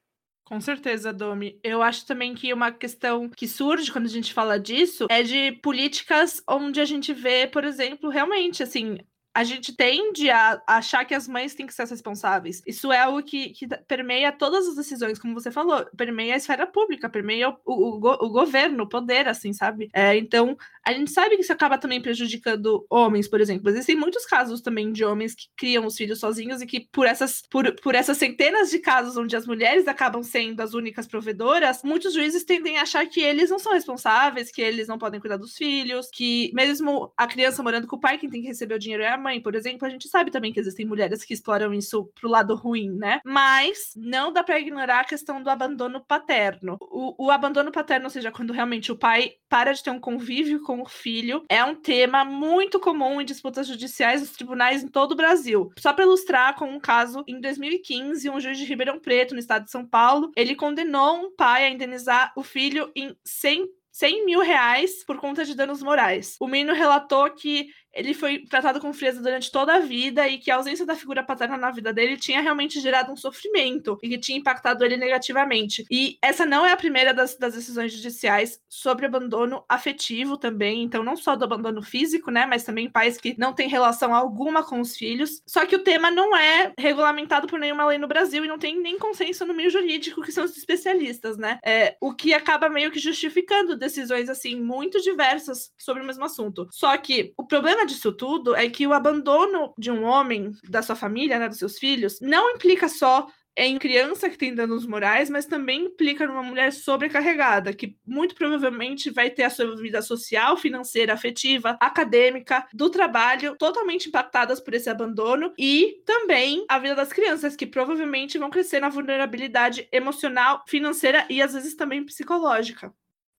Com certeza, Domi. Eu acho também que uma questão que surge quando a gente fala disso é de políticas onde a gente vê, por exemplo, realmente, assim, a gente tende a achar que as mães têm que ser as responsáveis. Isso é algo que, que permeia todas as decisões, como você falou, permeia a esfera pública, permeia o, o, o, governo, o poder, assim, sabe? É, então, a gente sabe que isso acaba também prejudicando homens, por exemplo. Existem muitos casos também de homens que criam os filhos sozinhos e que, por essas, por, por essas centenas de casos onde as mulheres acabam sendo as únicas provedoras, muitos juízes tendem a achar que eles não são responsáveis, que eles não podem cuidar dos filhos, que mesmo a criança morando com o pai, quem tem que receber o dinheiro é a mãe, por exemplo, a gente sabe também que existem mulheres que exploram isso pro lado ruim, né? Mas não dá para ignorar a questão do abandono paterno. O, o abandono paterno, ou seja, quando realmente o pai para de ter um convívio com o filho, é um tema muito comum em disputas judiciais nos tribunais em todo o Brasil. Só para ilustrar, com um caso em 2015, um juiz de Ribeirão Preto, no estado de São Paulo, ele condenou um pai a indenizar o filho em 100 100 mil reais por conta de danos morais. O menino relatou que ele foi tratado com frieza durante toda a vida e que a ausência da figura paterna na vida dele tinha realmente gerado um sofrimento e que tinha impactado ele negativamente. E essa não é a primeira das, das decisões judiciais sobre abandono afetivo também, então não só do abandono físico, né, mas também pais que não têm relação alguma com os filhos. Só que o tema não é regulamentado por nenhuma lei no Brasil e não tem nem consenso no meio jurídico, que são os especialistas, né? É, o que acaba meio que justificando decisões assim muito diversas sobre o mesmo assunto. Só que o problema disso tudo é que o abandono de um homem, da sua família, né, dos seus filhos, não implica só em criança que tem danos morais, mas também implica numa mulher sobrecarregada, que muito provavelmente vai ter a sua vida social, financeira, afetiva, acadêmica, do trabalho totalmente impactadas por esse abandono e também a vida das crianças, que provavelmente vão crescer na vulnerabilidade emocional, financeira e às vezes também psicológica.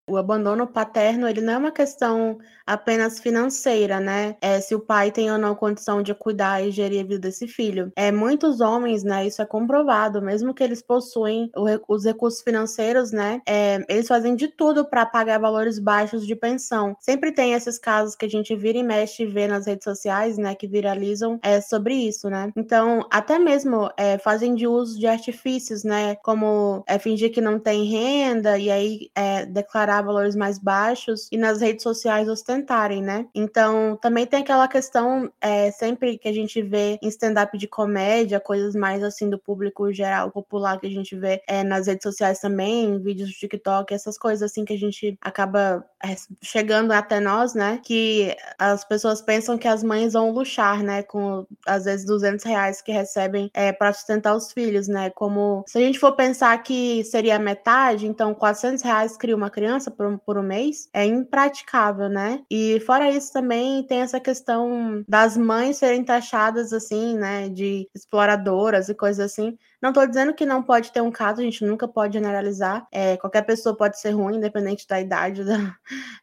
O abandono paterno, ele não é uma questão apenas financeira, né? É se o pai tem ou não condição de cuidar e gerir a vida desse filho. É muitos homens, né? Isso é comprovado, mesmo que eles possuem os recursos financeiros, né? É, eles fazem de tudo para pagar valores baixos de pensão. Sempre tem esses casos que a gente vira e mexe e vê nas redes sociais, né? Que viralizam é, sobre isso, né? Então, até mesmo é, fazem de uso de artifícios, né? Como é, fingir que não tem renda e aí é, declarar valores mais baixos e nas redes sociais ostentarem, né? Então, também tem aquela questão, é, sempre que a gente vê em stand-up de comédia, coisas mais assim do público geral, popular, que a gente vê é, nas redes sociais também, vídeos do TikTok, essas coisas assim que a gente acaba é, chegando até nós, né? Que as pessoas pensam que as mães vão luxar, né? Com às vezes 200 reais que recebem é, para sustentar os filhos, né? Como se a gente for pensar que seria metade, então 400 reais cria uma criança criança por, por um mês é impraticável, né? E fora isso também tem essa questão das mães serem taxadas assim, né, de exploradoras e coisas assim. Não estou dizendo que não pode ter um caso, a gente nunca pode generalizar. É, qualquer pessoa pode ser ruim, independente da idade da,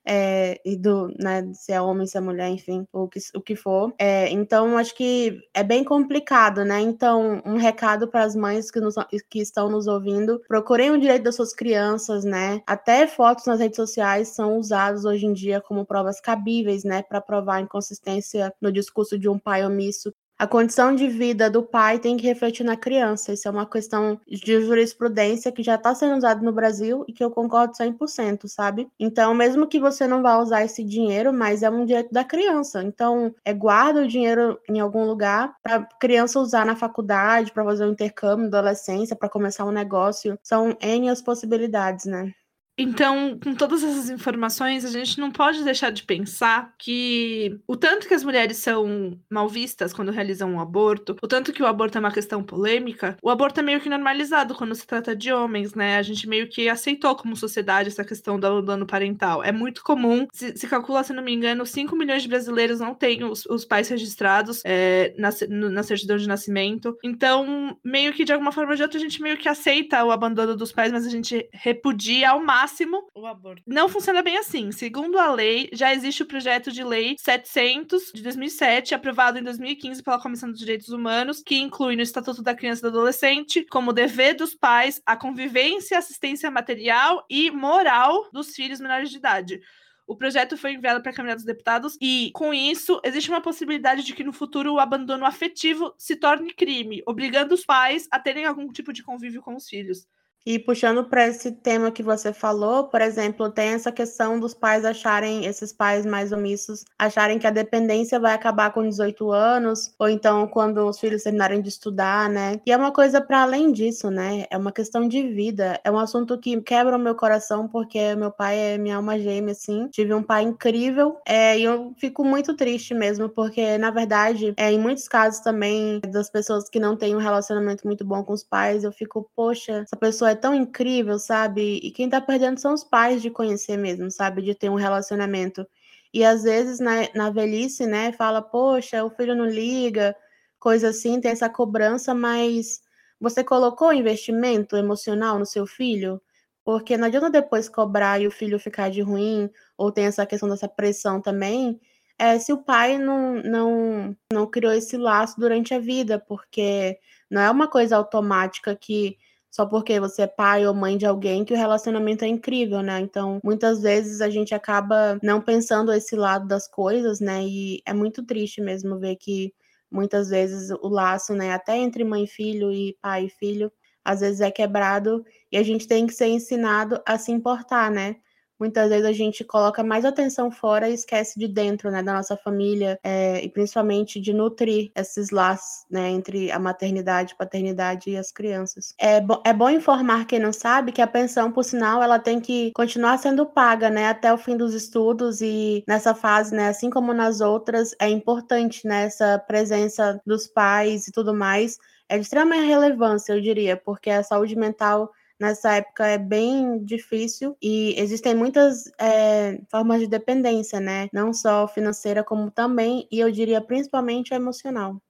é, e do, né, se é homem, se é mulher, enfim, o que, o que for. É, então, acho que é bem complicado, né? Então, um recado para as mães que, nos, que estão nos ouvindo: procurem o direito das suas crianças, né? Até fotos nas redes sociais são usadas hoje em dia como provas cabíveis, né, para provar inconsistência no discurso de um pai omisso a condição de vida do pai tem que refletir na criança. Isso é uma questão de jurisprudência que já está sendo usada no Brasil e que eu concordo 100%, sabe? Então, mesmo que você não vá usar esse dinheiro, mas é um direito da criança. Então, é guarda o dinheiro em algum lugar para criança usar na faculdade, para fazer um intercâmbio, adolescência, para começar um negócio. São N as possibilidades, né? Então, com todas essas informações, a gente não pode deixar de pensar que o tanto que as mulheres são mal vistas quando realizam um aborto, o tanto que o aborto é uma questão polêmica, o aborto é meio que normalizado quando se trata de homens, né? A gente meio que aceitou como sociedade essa questão do abandono parental. É muito comum, se, se calcula, se não me engano, 5 milhões de brasileiros não têm os, os pais registrados é, na, na certidão de nascimento. Então, meio que de alguma forma ou de outra, a gente meio que aceita o abandono dos pais, mas a gente repudia ao máximo máximo o aborto. Não funciona bem assim. Segundo a lei, já existe o projeto de lei 700 de 2007, aprovado em 2015 pela Comissão dos Direitos Humanos, que inclui no Estatuto da Criança e do Adolescente como dever dos pais a convivência, assistência material e moral dos filhos menores de idade. O projeto foi enviado para a Câmara dos Deputados e, com isso, existe uma possibilidade de que no futuro o abandono afetivo se torne crime, obrigando os pais a terem algum tipo de convívio com os filhos. E puxando para esse tema que você falou, por exemplo, tem essa questão dos pais acharem, esses pais mais omissos, acharem que a dependência vai acabar com 18 anos, ou então quando os filhos terminarem de estudar, né? E é uma coisa para além disso, né? É uma questão de vida. É um assunto que quebra o meu coração, porque meu pai é minha alma gêmea, assim. Tive um pai incrível, é, e eu fico muito triste mesmo, porque, na verdade, é, em muitos casos também, das pessoas que não têm um relacionamento muito bom com os pais, eu fico, poxa, essa pessoa é tão incrível, sabe? E quem tá perdendo são os pais de conhecer mesmo, sabe? De ter um relacionamento. E às vezes na, na velhice, né, fala, poxa, o filho não liga, coisa assim, tem essa cobrança, mas você colocou investimento emocional no seu filho? Porque não adianta depois cobrar e o filho ficar de ruim, ou tem essa questão dessa pressão também, é, se o pai não, não, não criou esse laço durante a vida, porque não é uma coisa automática que só porque você é pai ou mãe de alguém que o relacionamento é incrível, né? Então, muitas vezes a gente acaba não pensando esse lado das coisas, né? E é muito triste mesmo ver que muitas vezes o laço, né, até entre mãe e filho e pai e filho, às vezes é quebrado e a gente tem que ser ensinado a se importar, né? Muitas vezes a gente coloca mais atenção fora e esquece de dentro, né, da nossa família, é, e principalmente de nutrir esses laços, né, entre a maternidade, paternidade e as crianças. É, bo é bom informar quem não sabe que a pensão, por sinal, ela tem que continuar sendo paga, né, até o fim dos estudos e nessa fase, né, assim como nas outras, é importante, né, essa presença dos pais e tudo mais, é de extrema relevância, eu diria, porque a saúde mental nessa época é bem difícil e existem muitas é, formas de dependência, né? Não só financeira, como também, e eu diria principalmente emocional.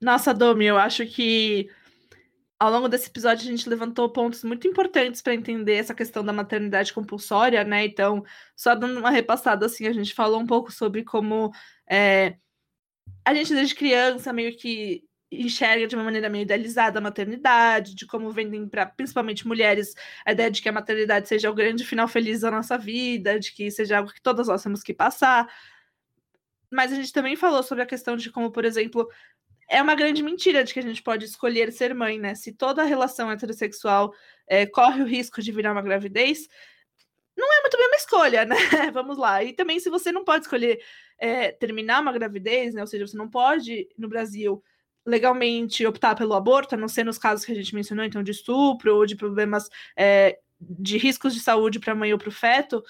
Nossa, Domi, eu acho que ao longo desse episódio a gente levantou pontos muito importantes para entender essa questão da maternidade compulsória, né? Então, só dando uma repassada assim, a gente falou um pouco sobre como é, a gente desde criança meio que enxerga de uma maneira meio idealizada a maternidade, de como vendem para principalmente mulheres a ideia de que a maternidade seja o grande final feliz da nossa vida, de que seja algo que todas nós temos que passar. Mas a gente também falou sobre a questão de como, por exemplo, é uma grande mentira de que a gente pode escolher ser mãe, né? Se toda relação heterossexual é, corre o risco de virar uma gravidez, não é muito bem uma escolha, né? Vamos lá. E também, se você não pode escolher é, terminar uma gravidez, né? Ou seja, você não pode, no Brasil, legalmente optar pelo aborto, a não ser nos casos que a gente mencionou, então de estupro ou de problemas é, de riscos de saúde para a mãe ou para o feto,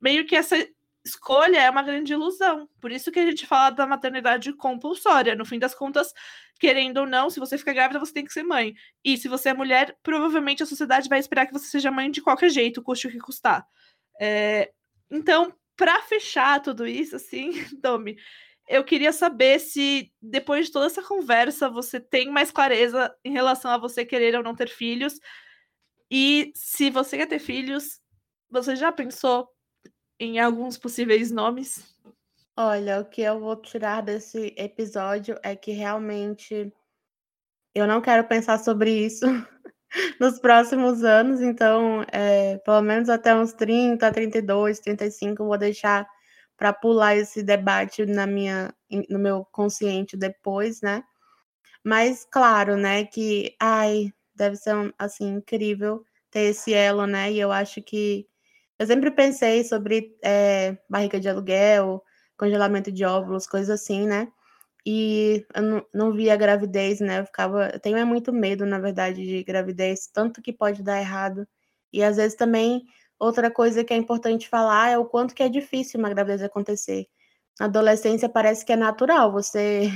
meio que essa escolha é uma grande ilusão. Por isso que a gente fala da maternidade compulsória. No fim das contas, querendo ou não, se você fica grávida, você tem que ser mãe. E se você é mulher, provavelmente a sociedade vai esperar que você seja mãe de qualquer jeito, custe o que custar. É... Então, para fechar tudo isso, assim, Domi, eu queria saber se, depois de toda essa conversa, você tem mais clareza em relação a você querer ou não ter filhos. E se você quer ter filhos, você já pensou em alguns possíveis nomes? Olha, o que eu vou tirar desse episódio é que realmente eu não quero pensar sobre isso nos próximos anos, então, é, pelo menos até uns 30, 32, 35, eu vou deixar para pular esse debate na minha, no meu consciente depois, né? Mas claro, né, que ai, deve ser assim incrível ter esse elo, né? E eu acho que eu sempre pensei sobre é, barriga de aluguel, congelamento de óvulos, coisas assim, né? e eu não, via gravidez, né? Eu ficava. Eu tenho é muito medo, na verdade, de gravidez, tanto que pode dar errado. E às vezes também, outra coisa que é importante falar é o quanto que é difícil uma gravidez acontecer. Na adolescência parece que é natural, você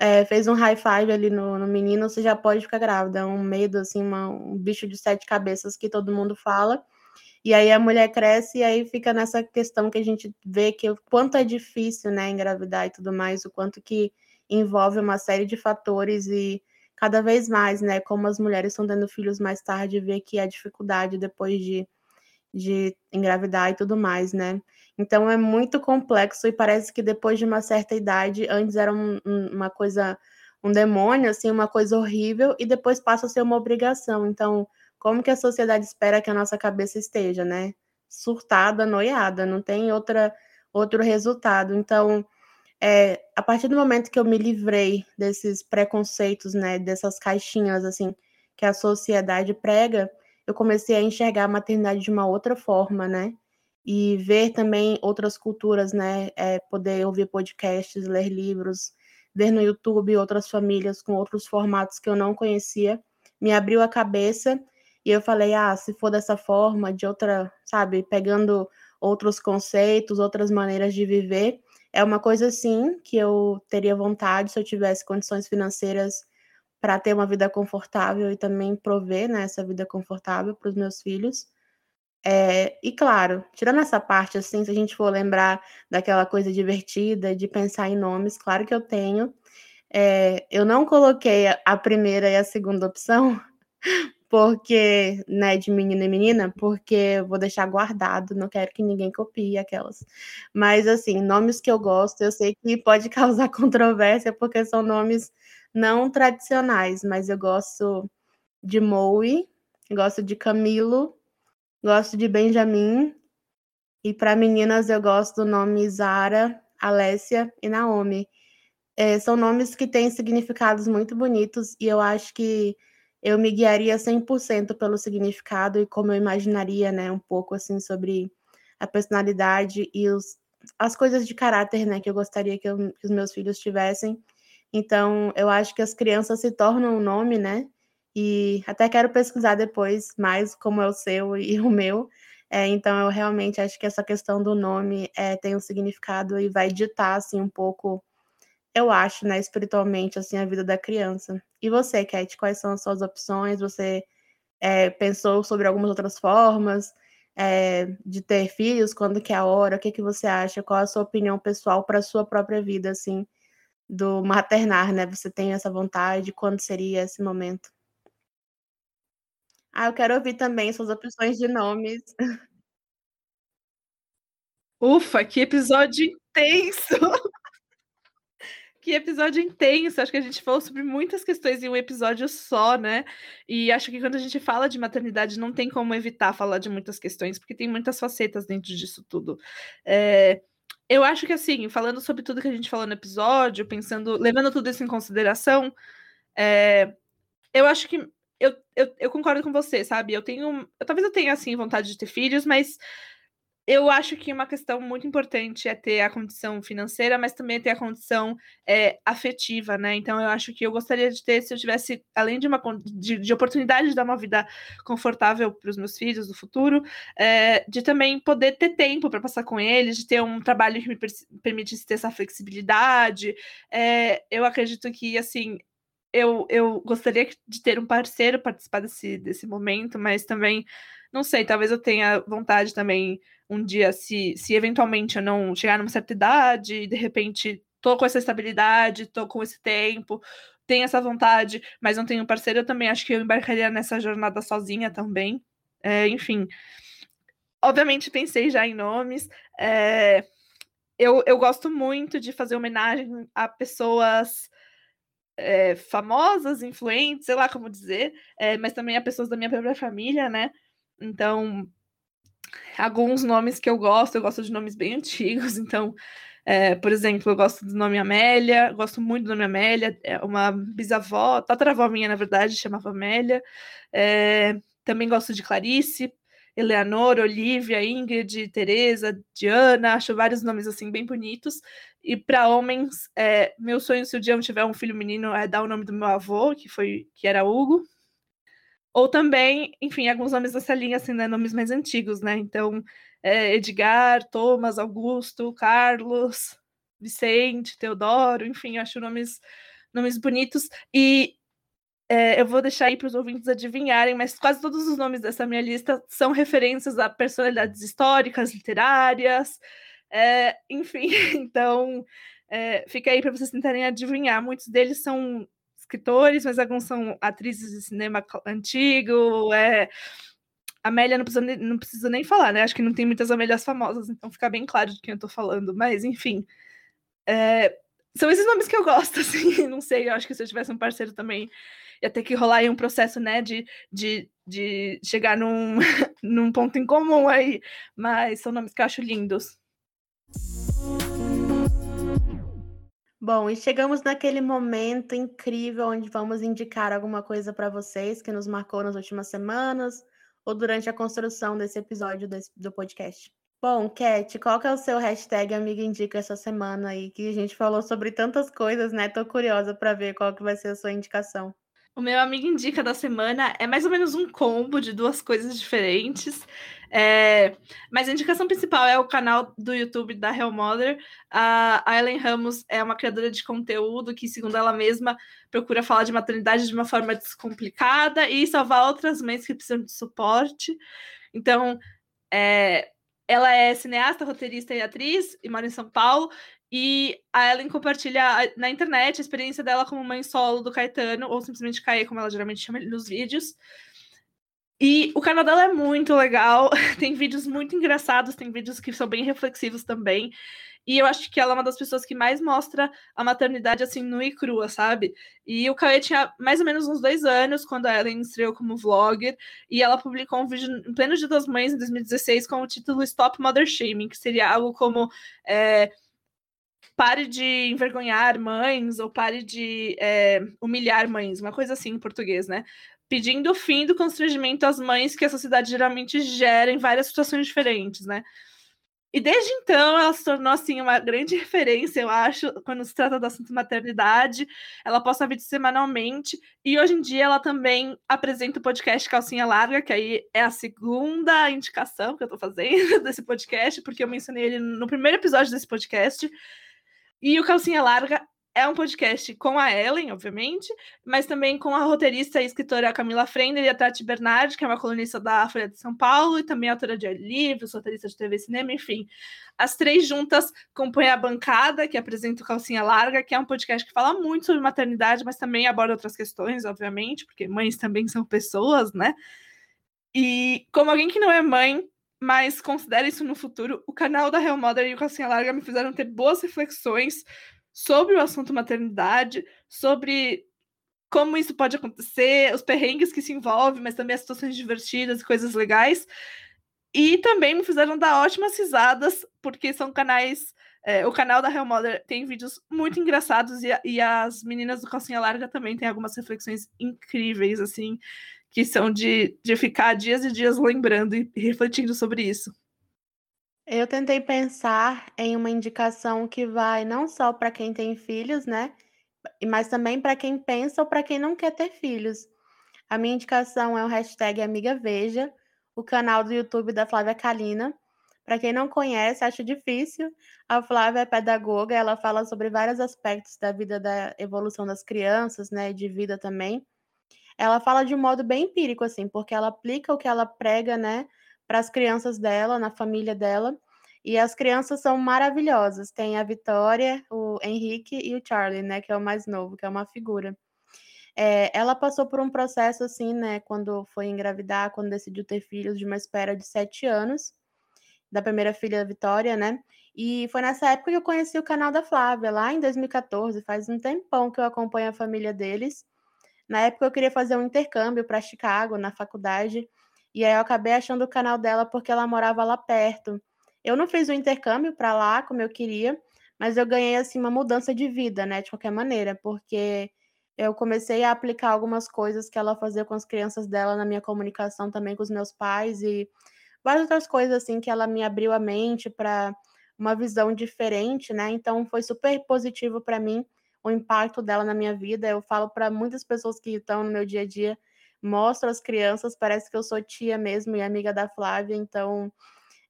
é, fez um high five ali no, no, menino, você já pode ficar grávida. É um medo, assim, uma, um bicho de sete cabeças que todo mundo fala. E aí a mulher cresce e aí fica nessa questão que a gente vê que o quanto é difícil, né, engravidar e tudo mais, o quanto que envolve uma série de fatores e cada vez mais, né, como as mulheres estão tendo filhos mais tarde, vê que a dificuldade depois de, de engravidar e tudo mais, né. Então é muito complexo e parece que depois de uma certa idade, antes era um, uma coisa, um demônio, assim, uma coisa horrível, e depois passa a ser uma obrigação. Então, como que a sociedade espera que a nossa cabeça esteja, né? Surtada, noiada, não tem outra, outro resultado. Então, é, a partir do momento que eu me livrei desses preconceitos, né, dessas caixinhas, assim, que a sociedade prega, eu comecei a enxergar a maternidade de uma outra forma, né? E ver também outras culturas, né? É, poder ouvir podcasts, ler livros, ver no YouTube outras famílias com outros formatos que eu não conhecia, me abriu a cabeça e eu falei, ah, se for dessa forma, de outra, sabe, pegando outros conceitos, outras maneiras de viver, é uma coisa assim que eu teria vontade se eu tivesse condições financeiras para ter uma vida confortável e também prover né, essa vida confortável para os meus filhos. É, e claro, tirando essa parte, assim, se a gente for lembrar daquela coisa divertida de pensar em nomes, claro que eu tenho. É, eu não coloquei a primeira e a segunda opção, porque, né, de menina e menina, porque eu vou deixar guardado, não quero que ninguém copie aquelas. Mas, assim, nomes que eu gosto, eu sei que pode causar controvérsia, porque são nomes não tradicionais, mas eu gosto de Moe, gosto de Camilo, gosto de Benjamin, e para meninas eu gosto do nome Zara, Alessia e Naomi. É, são nomes que têm significados muito bonitos, e eu acho que eu me guiaria 100% pelo significado e como eu imaginaria, né, um pouco assim sobre a personalidade e os, as coisas de caráter, né, que eu gostaria que, eu, que os meus filhos tivessem. Então, eu acho que as crianças se tornam um nome, né? E até quero pesquisar depois mais como é o seu e o meu. É, então, eu realmente acho que essa questão do nome é, tem um significado e vai ditar, assim, um pouco eu acho, né, espiritualmente, assim, a vida da criança. E você, Cat, quais são as suas opções? Você é, pensou sobre algumas outras formas é, de ter filhos? Quando que é a hora? O que, que você acha? Qual a sua opinião pessoal para a sua própria vida, assim, do maternar, né? Você tem essa vontade? Quando seria esse momento? Ah, eu quero ouvir também suas opções de nomes. Ufa, que episódio intenso! Que episódio intenso! Acho que a gente falou sobre muitas questões em um episódio só, né? E acho que quando a gente fala de maternidade, não tem como evitar falar de muitas questões, porque tem muitas facetas dentro disso tudo. É, eu acho que, assim, falando sobre tudo que a gente falou no episódio, pensando, levando tudo isso em consideração, é, eu acho que eu, eu, eu, concordo com você, sabe? Eu tenho. Eu, talvez eu tenha, assim, vontade de ter filhos, mas eu acho que uma questão muito importante é ter a condição financeira, mas também ter a condição é, afetiva, né? Então eu acho que eu gostaria de ter, se eu tivesse, além de uma de, de oportunidade de dar uma vida confortável para os meus filhos no futuro, é, de também poder ter tempo para passar com eles, de ter um trabalho que me permitisse ter essa flexibilidade. É, eu acredito que assim eu, eu gostaria de ter um parceiro participar desse, desse momento, mas também não sei, talvez eu tenha vontade também um dia, se, se eventualmente eu não chegar numa certa idade, de repente tô com essa estabilidade, tô com esse tempo, tenho essa vontade, mas não tenho parceiro, eu também acho que eu embarcaria nessa jornada sozinha também. É, enfim. Obviamente pensei já em nomes. É, eu, eu gosto muito de fazer homenagem a pessoas é, famosas, influentes, sei lá como dizer, é, mas também a pessoas da minha própria família, né? Então, alguns nomes que eu gosto, eu gosto de nomes bem antigos, então, é, por exemplo, eu gosto do nome Amélia, gosto muito do nome Amélia, é uma bisavó, tataravó minha, na verdade, chamava Amélia. É, também gosto de Clarice, Eleanor, Olivia, Ingrid, Teresa, Diana, acho vários nomes assim bem bonitos. E para homens, é, meu sonho se o dia eu tiver um filho menino é dar o nome do meu avô, que foi que era Hugo. Ou também, enfim, alguns nomes dessa linha, assim, né, nomes mais antigos, né? Então, é, Edgar, Thomas, Augusto, Carlos, Vicente, Teodoro, enfim, acho nomes, nomes bonitos. E é, eu vou deixar aí para os ouvintes adivinharem, mas quase todos os nomes dessa minha lista são referências a personalidades históricas, literárias, é, enfim, então é, fica aí para vocês tentarem adivinhar. Muitos deles são escritores, mas alguns são atrizes de cinema antigo. É... Amélia não precisa, não precisa nem falar, né? Acho que não tem muitas Amélias famosas, então fica bem claro de quem eu tô falando. Mas, enfim. É... São esses nomes que eu gosto, assim. Não sei, eu acho que se eu tivesse um parceiro também ia ter que rolar aí um processo, né, de, de, de chegar num, num ponto em comum aí. Mas são nomes que eu acho lindos. Bom, e chegamos naquele momento incrível onde vamos indicar alguma coisa para vocês que nos marcou nas últimas semanas ou durante a construção desse episódio desse, do podcast. Bom, Cat, qual que é o seu hashtag Amiga Indica essa semana aí? Que a gente falou sobre tantas coisas, né? Tô curiosa para ver qual que vai ser a sua indicação. O meu amigo indica da semana é mais ou menos um combo de duas coisas diferentes. É... Mas a indicação principal é o canal do YouTube da Hell Mother. A Ellen Ramos é uma criadora de conteúdo que, segundo ela mesma, procura falar de maternidade de uma forma descomplicada e salvar outras mães que precisam de suporte. Então, é... ela é cineasta, roteirista e atriz e mora em São Paulo. E a Ellen compartilha na internet a experiência dela como mãe solo do Caetano, ou simplesmente Caê, como ela geralmente chama ele nos vídeos. E o canal dela é muito legal, tem vídeos muito engraçados, tem vídeos que são bem reflexivos também. E eu acho que ela é uma das pessoas que mais mostra a maternidade assim, nua e crua, sabe? E o Cauê tinha mais ou menos uns dois anos quando a Ellen estreou como vlogger, e ela publicou um vídeo em pleno Dia das Mães, em 2016, com o título Stop Mother Shaming, que seria algo como. É, pare de envergonhar mães ou pare de é, humilhar mães, uma coisa assim em português, né? Pedindo o fim do constrangimento às mães que a sociedade geralmente gera em várias situações diferentes, né? E desde então ela se tornou assim uma grande referência, eu acho, quando se trata do assunto maternidade. Ela posta vídeos semanalmente e hoje em dia ela também apresenta o podcast Calcinha Larga, que aí é a segunda indicação que eu tô fazendo desse podcast, porque eu mencionei ele no primeiro episódio desse podcast. E o Calcinha Larga é um podcast com a Ellen, obviamente, mas também com a roteirista e escritora Camila Frender e a Tati Bernardi, que é uma colunista da Folha de São Paulo e também autora de livros, roteirista de TV e cinema, enfim. As três juntas compõem a bancada, que apresenta o Calcinha Larga, que é um podcast que fala muito sobre maternidade, mas também aborda outras questões, obviamente, porque mães também são pessoas, né? E como alguém que não é mãe, mas considere isso no futuro. O canal da Real Mother e o Calcinha Larga me fizeram ter boas reflexões sobre o assunto maternidade, sobre como isso pode acontecer, os perrengues que se envolvem, mas também as situações divertidas e coisas legais. E também me fizeram dar ótimas risadas, porque são canais. É, o canal da Real Mother tem vídeos muito engraçados e, e as meninas do Calcinha Larga também têm algumas reflexões incríveis, assim que são de, de ficar dias e dias lembrando e refletindo sobre isso. Eu tentei pensar em uma indicação que vai não só para quem tem filhos, né? Mas também para quem pensa ou para quem não quer ter filhos. A minha indicação é o hashtag Amiga Veja, o canal do YouTube da Flávia Kalina. Para quem não conhece, acho difícil. A Flávia é pedagoga, ela fala sobre vários aspectos da vida da evolução das crianças, né, de vida também ela fala de um modo bem empírico, assim, porque ela aplica o que ela prega, né, para as crianças dela, na família dela. E as crianças são maravilhosas. Tem a Vitória, o Henrique e o Charlie, né, que é o mais novo, que é uma figura. É, ela passou por um processo assim, né, quando foi engravidar, quando decidiu ter filhos, de uma espera de sete anos, da primeira filha, Vitória, né? E foi nessa época que eu conheci o canal da Flávia, lá em 2014, faz um tempão que eu acompanho a família deles. Na época eu queria fazer um intercâmbio para Chicago, na faculdade, e aí eu acabei achando o canal dela porque ela morava lá perto. Eu não fiz o intercâmbio para lá como eu queria, mas eu ganhei assim uma mudança de vida, né, de qualquer maneira, porque eu comecei a aplicar algumas coisas que ela fazia com as crianças dela na minha comunicação também com os meus pais e várias outras coisas assim que ela me abriu a mente para uma visão diferente, né? Então foi super positivo para mim o impacto dela na minha vida. Eu falo para muitas pessoas que estão no meu dia a dia, mostro às crianças, parece que eu sou tia mesmo e amiga da Flávia, então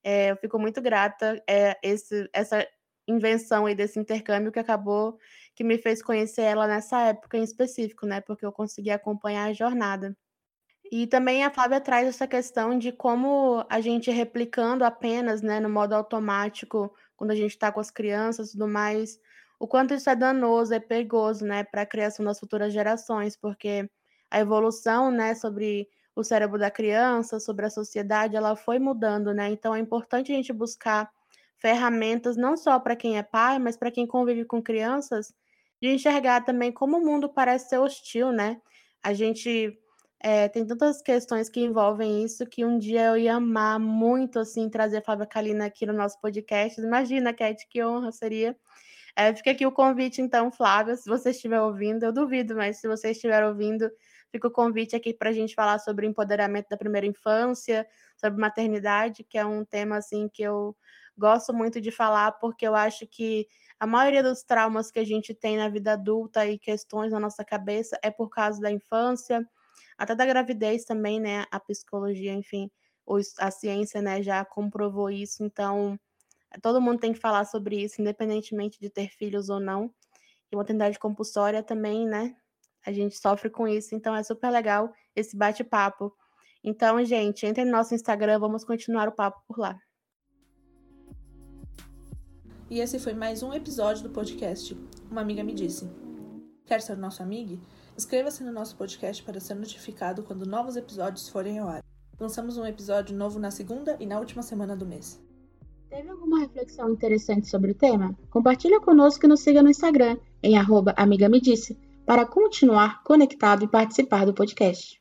é, eu fico muito grata é, esse, essa invenção aí desse intercâmbio que acabou que me fez conhecer ela nessa época em específico, né? Porque eu consegui acompanhar a jornada. E também a Flávia traz essa questão de como a gente replicando apenas, né, no modo automático, quando a gente está com as crianças e tudo mais, o quanto isso é danoso, é perigoso, né, para a criação das futuras gerações, porque a evolução, né, sobre o cérebro da criança, sobre a sociedade, ela foi mudando, né? Então é importante a gente buscar ferramentas não só para quem é pai, mas para quem convive com crianças, de enxergar também como o mundo parece ser hostil, né? A gente é, tem tantas questões que envolvem isso que um dia eu ia amar muito assim trazer a Fábio Kalina aqui no nosso podcast. Imagina, Cat, que honra seria. É, fica aqui o convite, então, Flávia, se você estiver ouvindo, eu duvido, mas se você estiver ouvindo, fica o convite aqui para a gente falar sobre empoderamento da primeira infância, sobre maternidade, que é um tema assim que eu gosto muito de falar, porque eu acho que a maioria dos traumas que a gente tem na vida adulta e questões na nossa cabeça é por causa da infância, até da gravidez também, né? A psicologia, enfim, a ciência, né, já comprovou isso. Então, todo mundo tem que falar sobre isso, independentemente de ter filhos ou não. E maternidade compulsória também, né? A gente sofre com isso, então é super legal esse bate-papo. Então, gente, entre no nosso Instagram, vamos continuar o papo por lá. E esse foi mais um episódio do podcast Uma Amiga Me Disse. Quer ser nosso amigo? Inscreva-se no nosso podcast para ser notificado quando novos episódios forem ao ar. Lançamos um episódio novo na segunda e na última semana do mês. Teve alguma reflexão interessante sobre o tema? Compartilha conosco e nos siga no Instagram, em arroba para continuar conectado e participar do podcast.